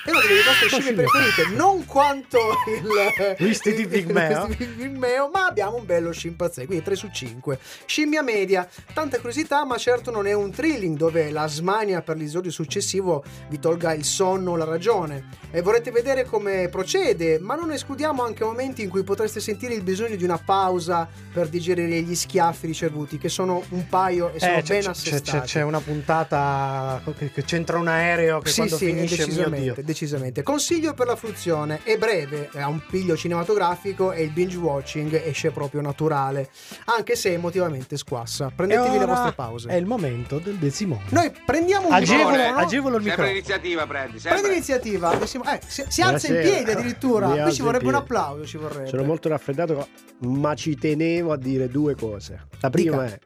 È una delle nostre scimmie preferite, non quanto il Visti di Pigmeo. Pigmeo, *laughs* ma abbiamo un bello scimpanzé, quindi 3 su 5. Scimmia media, tanta curiosità, ma certo non è un thrilling dove la smania per l'esordio successivo vi tolga il sonno o la ragione. E vorrete vedere come procede, ma non escludiamo anche momenti in cui potreste sentire il bisogno di una pausa per digerire gli schiaffi ricevuti, che sono un paio e sono Eh, ben c'è- assestati. c'è- c'è una puntata che, che c'entra un aereo che Sì, quando sì, finisce decisamente, decisamente. Consiglio per la fruizione, è breve, ha un piglio cinematografico e il binge watching esce proprio naturale, anche se emotivamente squassa. Prendetevi le vostre pause. È il momento del decimo. Noi prendiamo un Agevolo, microfono. agevolo il Sempre microfono. l'iniziativa prendi, Prendi sempre. l'iniziativa, Decimo- eh, si, si alza in piedi addirittura. Mi Qui ci vorrebbe un applauso. Ci vorrebbe. Sono molto raffreddato, ma ci tenevo a dire due cose. La prima Dica. è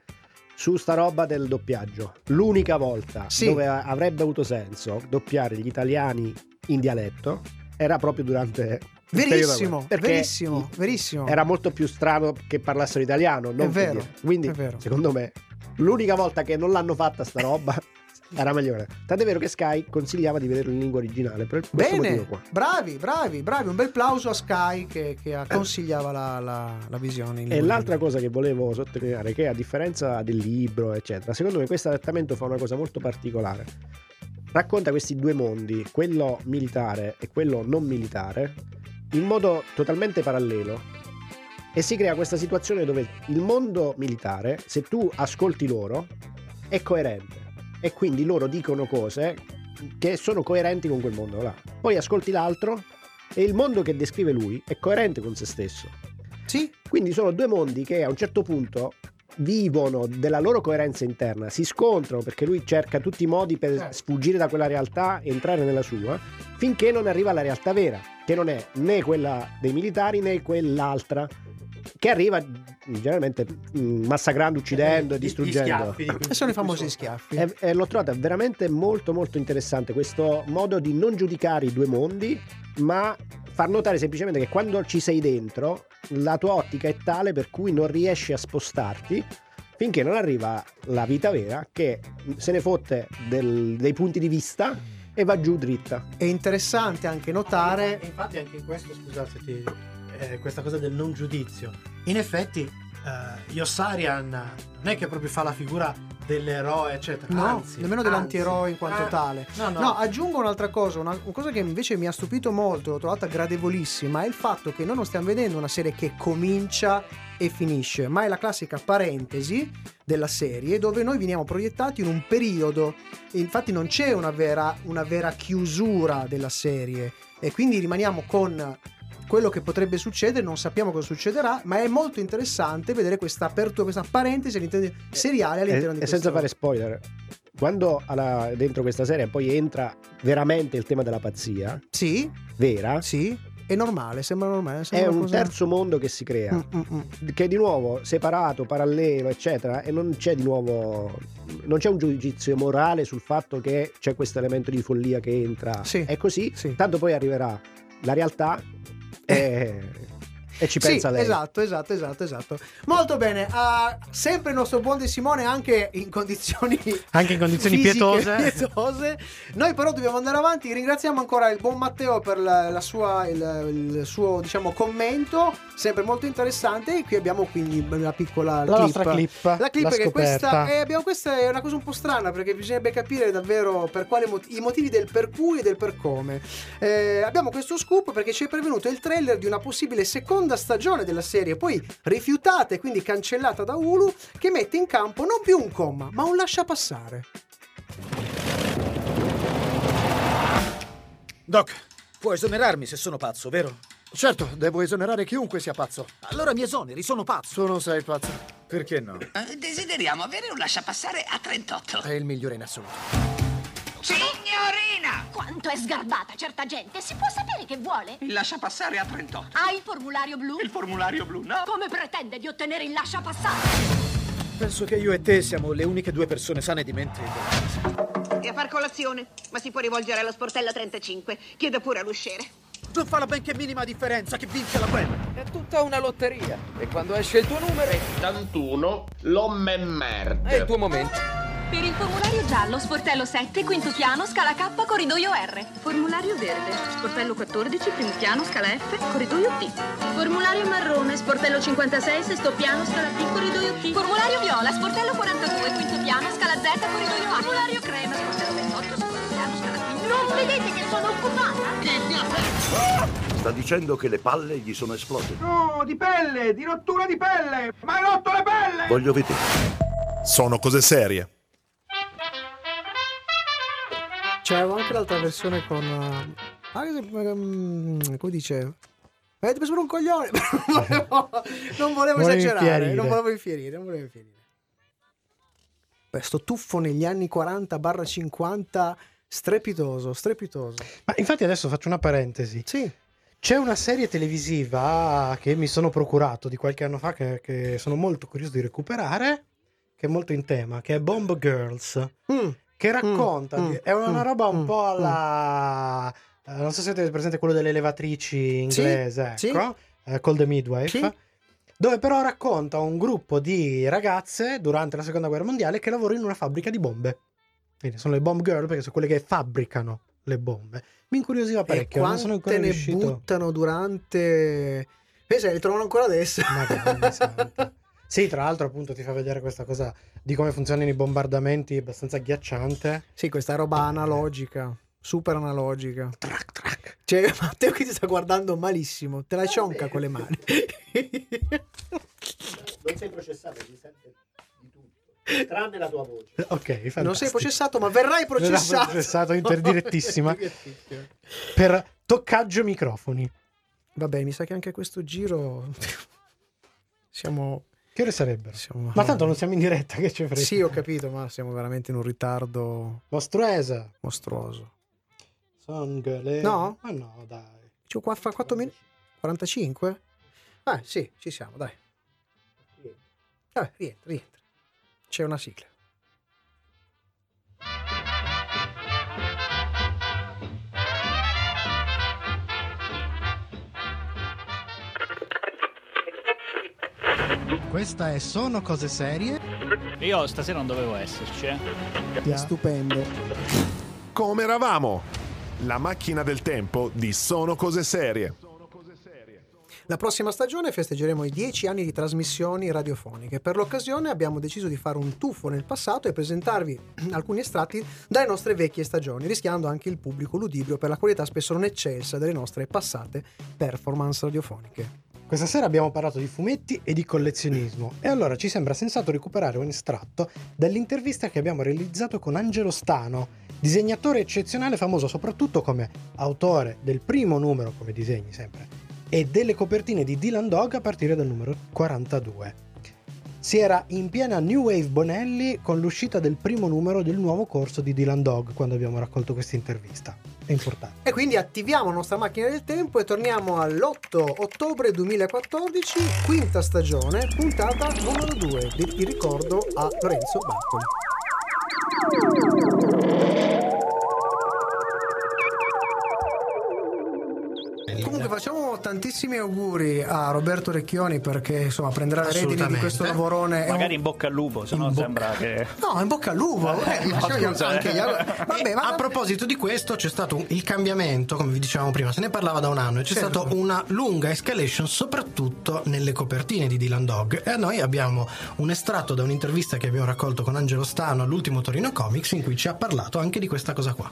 su sta roba del doppiaggio. L'unica volta Sì. dove avrebbe avuto senso doppiare gli italiani in dialetto era proprio durante Verissimo, verissimo, verissimo. Era molto più strano che parlassero italiano, non È vero. Quindi, è vero. secondo me, l'unica volta che non l'hanno fatta sta roba *laughs* era migliore. Tant'è vero che Sky consigliava di vederlo in lingua originale per Bene, bravi, bravi, bravi. Un bel plauso a Sky che, che consigliava la, la- la visione. in E lingua l'altra cosa che volevo sottolineare è che a differenza del libro, eccetera, secondo me questo adattamento fa una cosa molto particolare. Racconta questi due mondi, quello militare e quello non militare, in modo totalmente parallelo. E si crea questa situazione dove il mondo militare, se tu ascolti loro, è coerente. E quindi loro dicono cose che sono coerenti con quel mondo là. Poi ascolti l'altro e il mondo che descrive lui è coerente con se stesso. Sì, Quindi sono due mondi che a un certo punto vivono della loro coerenza interna, si scontrano perché lui cerca tutti i modi per Certo. sfuggire da quella realtà e entrare nella sua, finché non arriva alla realtà vera, che non è né quella dei militari né quell'altra, che arriva generalmente mm, massacrando, uccidendo e Gli- gli distruggendo. cui- E sono i famosi schiaffi. E, e l'ho trovata veramente molto molto interessante questo modo di non giudicare i due mondi, ma far notare semplicemente che quando ci sei dentro, la tua ottica è tale per cui non riesci a spostarti finché non arriva la vita vera che se ne fotte del- dei punti di vista e va giù dritta. È interessante anche notare E infatti anche in questo, scusate, ti- eh, questa cosa del non giudizio. In effetti, eh, Yossarian non è che proprio fa la figura dell'eroe, eccetera. No, Anzi, nemmeno anzi. dell'antieroe in quanto Eh, tale. No, no. No, aggiungo un'altra cosa, una, una cosa che invece mi ha stupito molto, l'ho trovata gradevolissima, è il fatto che noi non stiamo vedendo una serie che comincia e finisce, ma è la classica parentesi della serie dove noi veniamo proiettati in un periodo, infatti non c'è una vera, una vera chiusura della serie e quindi rimaniamo con quello che potrebbe succedere, non sappiamo cosa succederà, ma è molto interessante vedere questa apertura, questa parentesi all'interno seriale all'interno e, di e senza questo- fare spoiler quando alla- dentro questa serie poi entra veramente il tema della pazzia Sì, vera sì, è normale, sembra normale. è sembra un una cosa- terzo mondo che si crea Mm, mm, mm. che è di nuovo separato, parallelo, eccetera, e non c'è di nuovo non c'è un giudizio morale sul fatto che c'è questo elemento di follia che entra. Sì, È così, sì. tanto poi arriverà la realtà e, e ci Sì, pensa lei. esatto, esatto, esatto, esatto. Molto bene. ah, sempre il nostro buon De Simone, anche in condizioni Anche in condizioni fisiche pietose. pietose. Noi però dobbiamo andare avanti. Ringraziamo ancora il buon Matteo per la, la sua, il, il suo diciamo, commento, sempre molto interessante. E qui abbiamo quindi una piccola La clip. nostra clip, La clip la che questa è, abbiamo- questa è una cosa un po' strana perché bisognerebbe capire davvero per quale mot- i motivi del per cui e del per come. Eh, abbiamo questo scoop perché ci è pervenuto il trailer di una possibile seconda stagione della serie, poi rifiutata e quindi cancellata da Hulu, che mette in campo non più un comma, ma un lascia passare. Doc, puoi esonerarmi se sono pazzo, vero? Certo, devo esonerare chiunque sia pazzo. Allora mi esoneri, sono pazzo. Tu non sei pazzo. Perché no? Eh, Desideriamo avere un lasciapassare a 38. È il migliore in assoluto. Signorina! Quanto è sgarbata certa gente! Si può sapere che vuole? Il lasciapassare a 38. Ha il formulario blu? Il formulario blu, no? Come pretende di ottenere il lascia passare? Penso che io e te siamo le uniche due persone sane di mente. E a far colazione, ma si può rivolgere allo sportello 35. Chieda pure all'usciere. Non fa la benché minima differenza che vince la guerra. È tutta una lotteria. E quando esce il tuo numero... 71 l'homme merda. È il tuo momento. Per il formulario giallo, sportello 7, quinto piano, scala K, corridoio R. Formulario verde, sportello 14, primo piano, scala F, corridoio T. Formulario marrone, sportello 56, sesto piano, scala P, corridoio T. Formulario viola, sportello 42, quinto piano, scala Z, corridoio A. Formulario crema, sportello 28, secondo piano, scala P. Non vedete che sono occupata? Sta dicendo che le palle gli sono esplose. No, di pelle, di rottura di pelle! Ma hai rotto le pelle! Voglio vedere. Sono cose serie. C'era anche l'altra versione con. eh, se- ehm, come dice? Avete preso per un coglione! *laughs* non volevo, volevo esagerare, infierire. non volevo infierire, non volevo infierire. Beh, sto tuffo negli anni 40-50 strepitoso, strepitoso. Ma infatti adesso faccio una parentesi. Sì. C'è una serie televisiva che mi sono procurato di qualche anno fa che, che sono molto curioso di recuperare, che è molto in tema, che è Bomb Girls, che racconta, mm, di- è una, mm, roba un mm, po' alla... eh, non so se avete presente quello delle elevatrici inglese, sì. ecco, eh, Call the Midwife. Sì. Dove però racconta un gruppo di ragazze durante la seconda guerra mondiale che lavorano in una fabbrica di bombe. Quindi sono le bomb girl perché sono quelle che fabbricano le bombe. Mi incuriosiva E parecchio, non sono quante ancora ne riuscito. buttano durante... Pensa, le trovano ancora adesso. Madonna santa. Sì, tra l'altro appunto ti fa vedere questa cosa di come funzionano i bombardamenti, abbastanza agghiacciante. Sì, questa roba analogica, super analogica. Track, track. Cioè, *laughs* Matteo che ti sta guardando malissimo, te la cionca con le mani. *laughs* Non sei processato, si sente di tutto, tranne la tua voce. *laughs* Ok, fantastico. Non sei processato, ma verrai Verrà processato. processato interdirettissima. Direttissima. per toccaggio microfoni. Vabbè, mi sa che anche questo giro siamo... Che ore sarebbero? siamo- Ma tanto non siamo in diretta, che ci frega. Sì, ho capito, ma siamo veramente in un ritardo Mostruesa. mostruoso. Song, le... No? Ma no, dai. Ci qua fa 4 minuti? 45? Ah, sì, ci siamo, dai. Vabbè, rientra, rientra. C'è una sigla. Questa è Sono cose serie. Io stasera non dovevo esserci, eh. Stupendo. Come eravamo? La macchina del tempo di Sono cose serie. La prossima stagione festeggeremo i 10 anni di trasmissioni radiofoniche. Per l'occasione abbiamo deciso di fare un tuffo nel passato e presentarvi *clears throat* alcuni estratti dalle nostre vecchie stagioni, rischiando anche il pubblico ludibrio per la qualità spesso non eccelsa delle nostre passate performance radiofoniche. Questa sera abbiamo parlato di fumetti e di collezionismo e allora ci sembra sensato recuperare un estratto dall'intervista che abbiamo realizzato con Angelo Stano, disegnatore eccezionale famoso soprattutto come autore del primo numero come disegni sempre e delle copertine di Dylan Dog a partire dal numero 42. Si era in piena New Wave Bonelli con l'uscita del primo numero del nuovo corso di Dylan Dog quando abbiamo raccolto questa intervista. È importante. E quindi attiviamo la nostra macchina del tempo e torniamo all'8 ottobre 2014, quinta stagione, puntata numero 2. Il ricordo a Lorenzo Baccoli. Comunque facciamo tantissimi auguri a Roberto Recchioni perché insomma prenderà le redini di questo lavorone. È un- Magari in bocca al lupo, se no sembra che... No, in bocca al lupo. Eh, no, scusa, eh. *laughs* Vabbè, ma a proposito di questo c'è stato il cambiamento, come vi dicevamo prima, se ne parlava da un anno e c'è Certo. stata una lunga escalation soprattutto nelle copertine di Dylan Dog e noi abbiamo un estratto da un'intervista che abbiamo raccolto con Angelo Stano all'ultimo Torino Comics in cui ci ha parlato anche di questa cosa qua.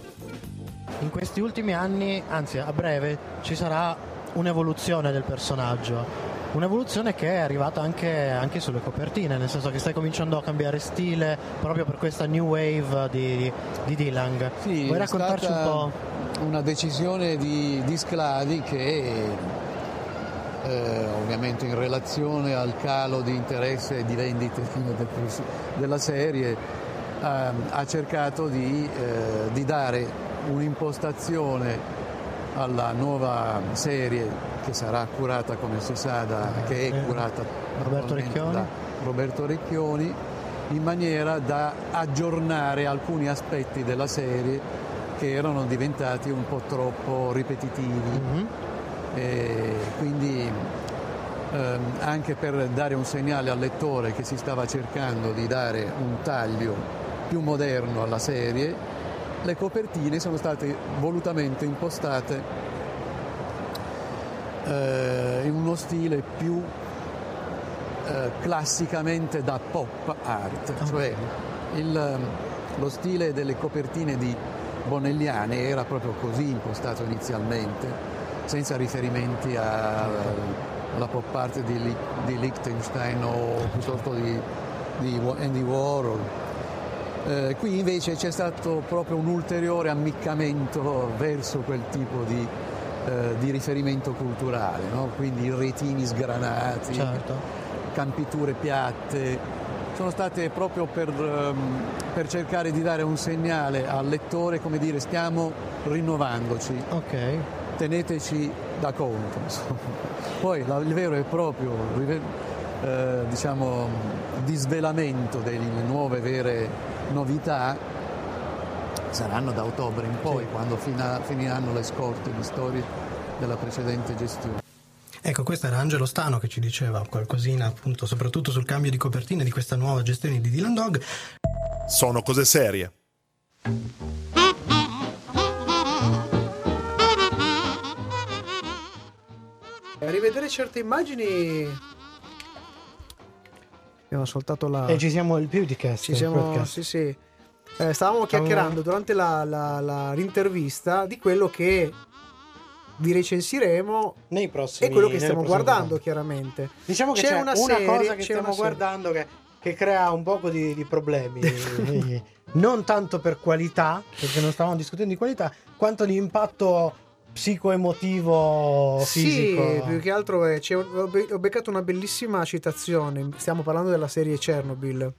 In questi ultimi anni, anzi a breve, ci sarà un'evoluzione del personaggio. Un'evoluzione che è arrivata anche, anche sulle copertine, nel senso che stai cominciando a cambiare stile proprio per questa new wave di, di Dylan. Sì, Vuoi raccontarci un po'? una decisione di, di Sclavi che eh, ovviamente in relazione al calo di interesse e di vendite *laughs* del- della serie ehm, ha cercato di, eh, di dare un'impostazione alla nuova serie che sarà curata come si sa da, che è curata Roberto da Roberto Recchioni in maniera da aggiornare alcuni aspetti della serie che erano diventati un po' troppo ripetitivi. E quindi ehm, anche per dare un segnale al lettore che si stava cercando di dare un taglio più moderno alla serie le copertine sono state volutamente impostate eh, in uno stile più eh, classicamente da pop art, cioè il, lo stile delle copertine di Bonelliane era proprio così impostato inizialmente, senza riferimenti a- alla pop art di, di Liechtenstein o piuttosto di, di Andy Warhol. Eh, qui invece c'è stato proprio un ulteriore ammiccamento verso quel tipo di, eh, di riferimento culturale, no? quindi retini sgranati, Certo. campiture piatte, sono state proprio per, ehm, per cercare di dare un segnale al lettore, come dire stiamo rinnovandoci, teneteci da conto. insomma. Poi la- il vero e proprio eh, diciamo, disvelamento delle nuove vere novità saranno da ottobre in poi, quando fina- finiranno le scorte di storie della precedente gestione. Ecco, questo era Angelo Stano che ci diceva qualcosina appunto soprattutto sul cambio di copertine di questa nuova gestione di Dylan Dog. Sono cose serie. A rivedere certe immagini abbiamo ascoltato la... E ci siamo il Beautycast. Ci siamo, podcast. sì, sì. Eh, stavamo chiacchierando durante la, la, la rintervista di quello che vi recensiremo nei prossimi e quello che stiamo guardando chiaramente. Diciamo che c'è, una, serie- cosa che c'è stiamo una guardando che, che crea un poco di, di problemi. *laughs* non tanto per qualità, perché non stavamo discutendo di qualità, quanto di impatto psicoemotivo fisico. Sì, più che altro è, ho, be- ho beccato una bellissima citazione. Stiamo parlando della serie Chernobyl.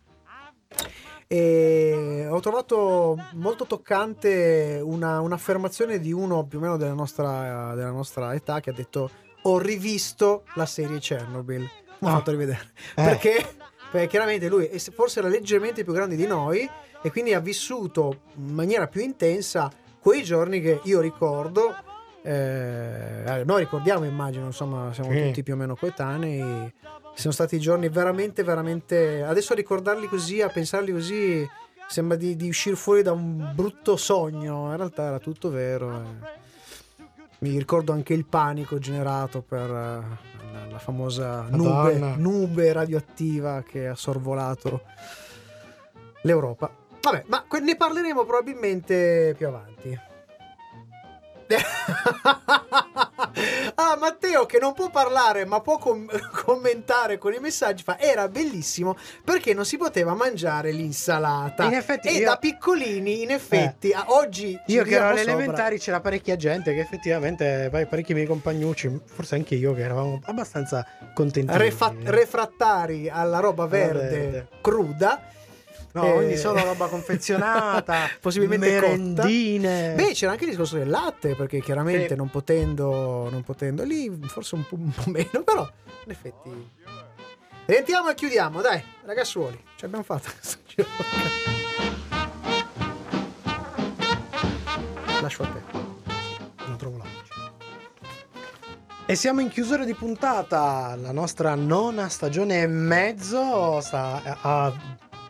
E ho trovato molto toccante una- un'affermazione di uno più o meno della nostra, della nostra età che ha detto: Ho rivisto la serie Chernobyl. Mi ha Ah. fatto rivedere Eh. perché, perché chiaramente lui forse era leggermente più grande di noi e quindi ha vissuto in maniera più intensa quei giorni che io ricordo. Eh, noi ricordiamo, immagino, insomma, siamo Sì. tutti più o meno coetanei. Sono stati giorni veramente, veramente. Adesso a ricordarli così, a pensarli così, sembra di, di uscire fuori da un brutto sogno. In realtà era tutto vero. eh. Mi ricordo anche il panico generato per, eh, la famosa nube, nube radioattiva che ha sorvolato l'Europa. Vabbè, ma ne parleremo probabilmente più avanti. *laughs* ah, Matteo che non può parlare ma può com- *laughs* commentare con i messaggi fa era bellissimo perché non si poteva mangiare l'insalata. In effetti e io- Eh. da piccolini, in effetti, a- oggi Io che ero alle elementari c'era parecchia gente che effettivamente, pare- parecchi miei compagnucci, forse anche io, che eravamo abbastanza contenti. Refa- refrattari alla roba verde, verde. cruda. No, Eh, quindi solo roba confezionata, *laughs* possibilmente merendine. cotta. Beh, c'era anche il discorso del latte, perché chiaramente Sì. non potendo, non potendo lì, forse un po', un po' meno, però in effetti. Rientriamo e chiudiamo, dai, ragazzuoli, ci abbiamo fatto *laughs* questo giro. Lascio a te. Non trovo la voce. E siamo in chiusura di puntata. La nostra nona stagione e mezzo sta- ha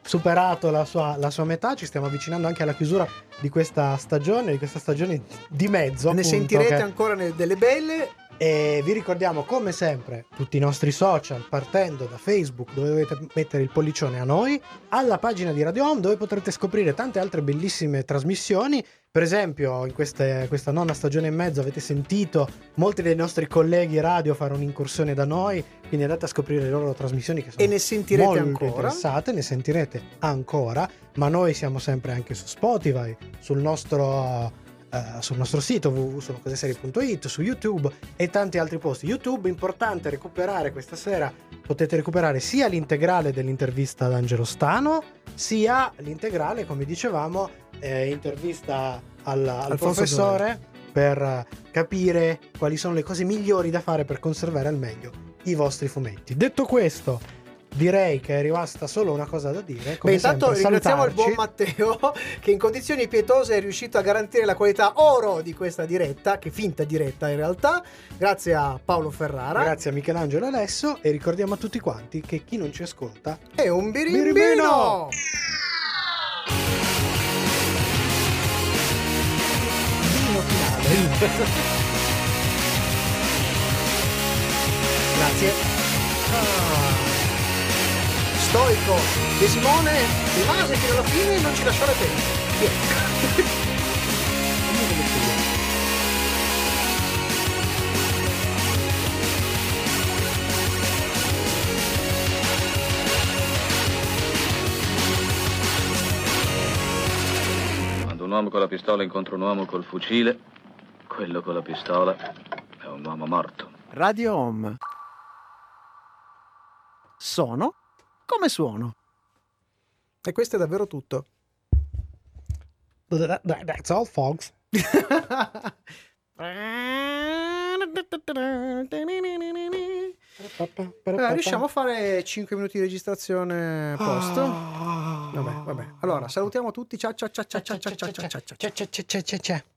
superato la sua, la sua metà. Ci stiamo avvicinando anche alla chiusura di questa stagione, di questa stagione di mezzo. ne appunto, sentirete che- ancora delle belle. E vi ricordiamo come sempre tutti i nostri social partendo da Facebook dove dovete mettere il pollicione a noi, alla pagina di Radio Home dove potrete scoprire tante altre bellissime trasmissioni. Per esempio in queste- questa nona stagione e mezzo avete sentito molti dei nostri colleghi radio fare un'incursione da noi, quindi andate a scoprire le loro trasmissioni che sono E ne sentirete molto ancora. interessate, ne sentirete ancora, ma noi siamo sempre anche su Spotify, sul nostro eh, sul nostro sito www.sonocoseserie.it, su YouTube e tanti altri posti. YouTube, importante recuperare questa sera, potete recuperare sia l'integrale dell'intervista ad Angelo Stano, sia l'integrale, come dicevamo, eh, intervista al, al professore per eh, capire quali sono le cose migliori da fare per conservare al meglio i vostri fumetti. Detto questo, direi che è rimasta solo una cosa da dire. Come Beh, intanto sempre, ringraziamo il buon salutarci. Matteo *laughs* che in condizioni pietose è riuscito a garantire la qualità oro di questa diretta, che finta diretta in realtà. Grazie a Paolo Ferrara. Grazie a Michelangelo Alesso e ricordiamo a tutti quanti che chi non ci ascolta È un birimbino! Birimbino! Vino finale. *laughs* Grazie. Ah. Stoico De Simone rimase fino alla fine e non ci lasciò le penne. Via. Quando un uomo con la pistola incontra un uomo col fucile, quello con la pistola è un uomo morto. Radio Home. Sono come suono. E questo è davvero tutto. That- that- That's all, folks. Eh, riusciamo a fare 5 minuti di registrazione a posto? Ah. Vabbè, vabbè. Allora, salutiamo tutti. Ciao ciao ciao ciao ciao ciao ciao ciao ciao. Ciao, ciao, ciao, ciao, ciao.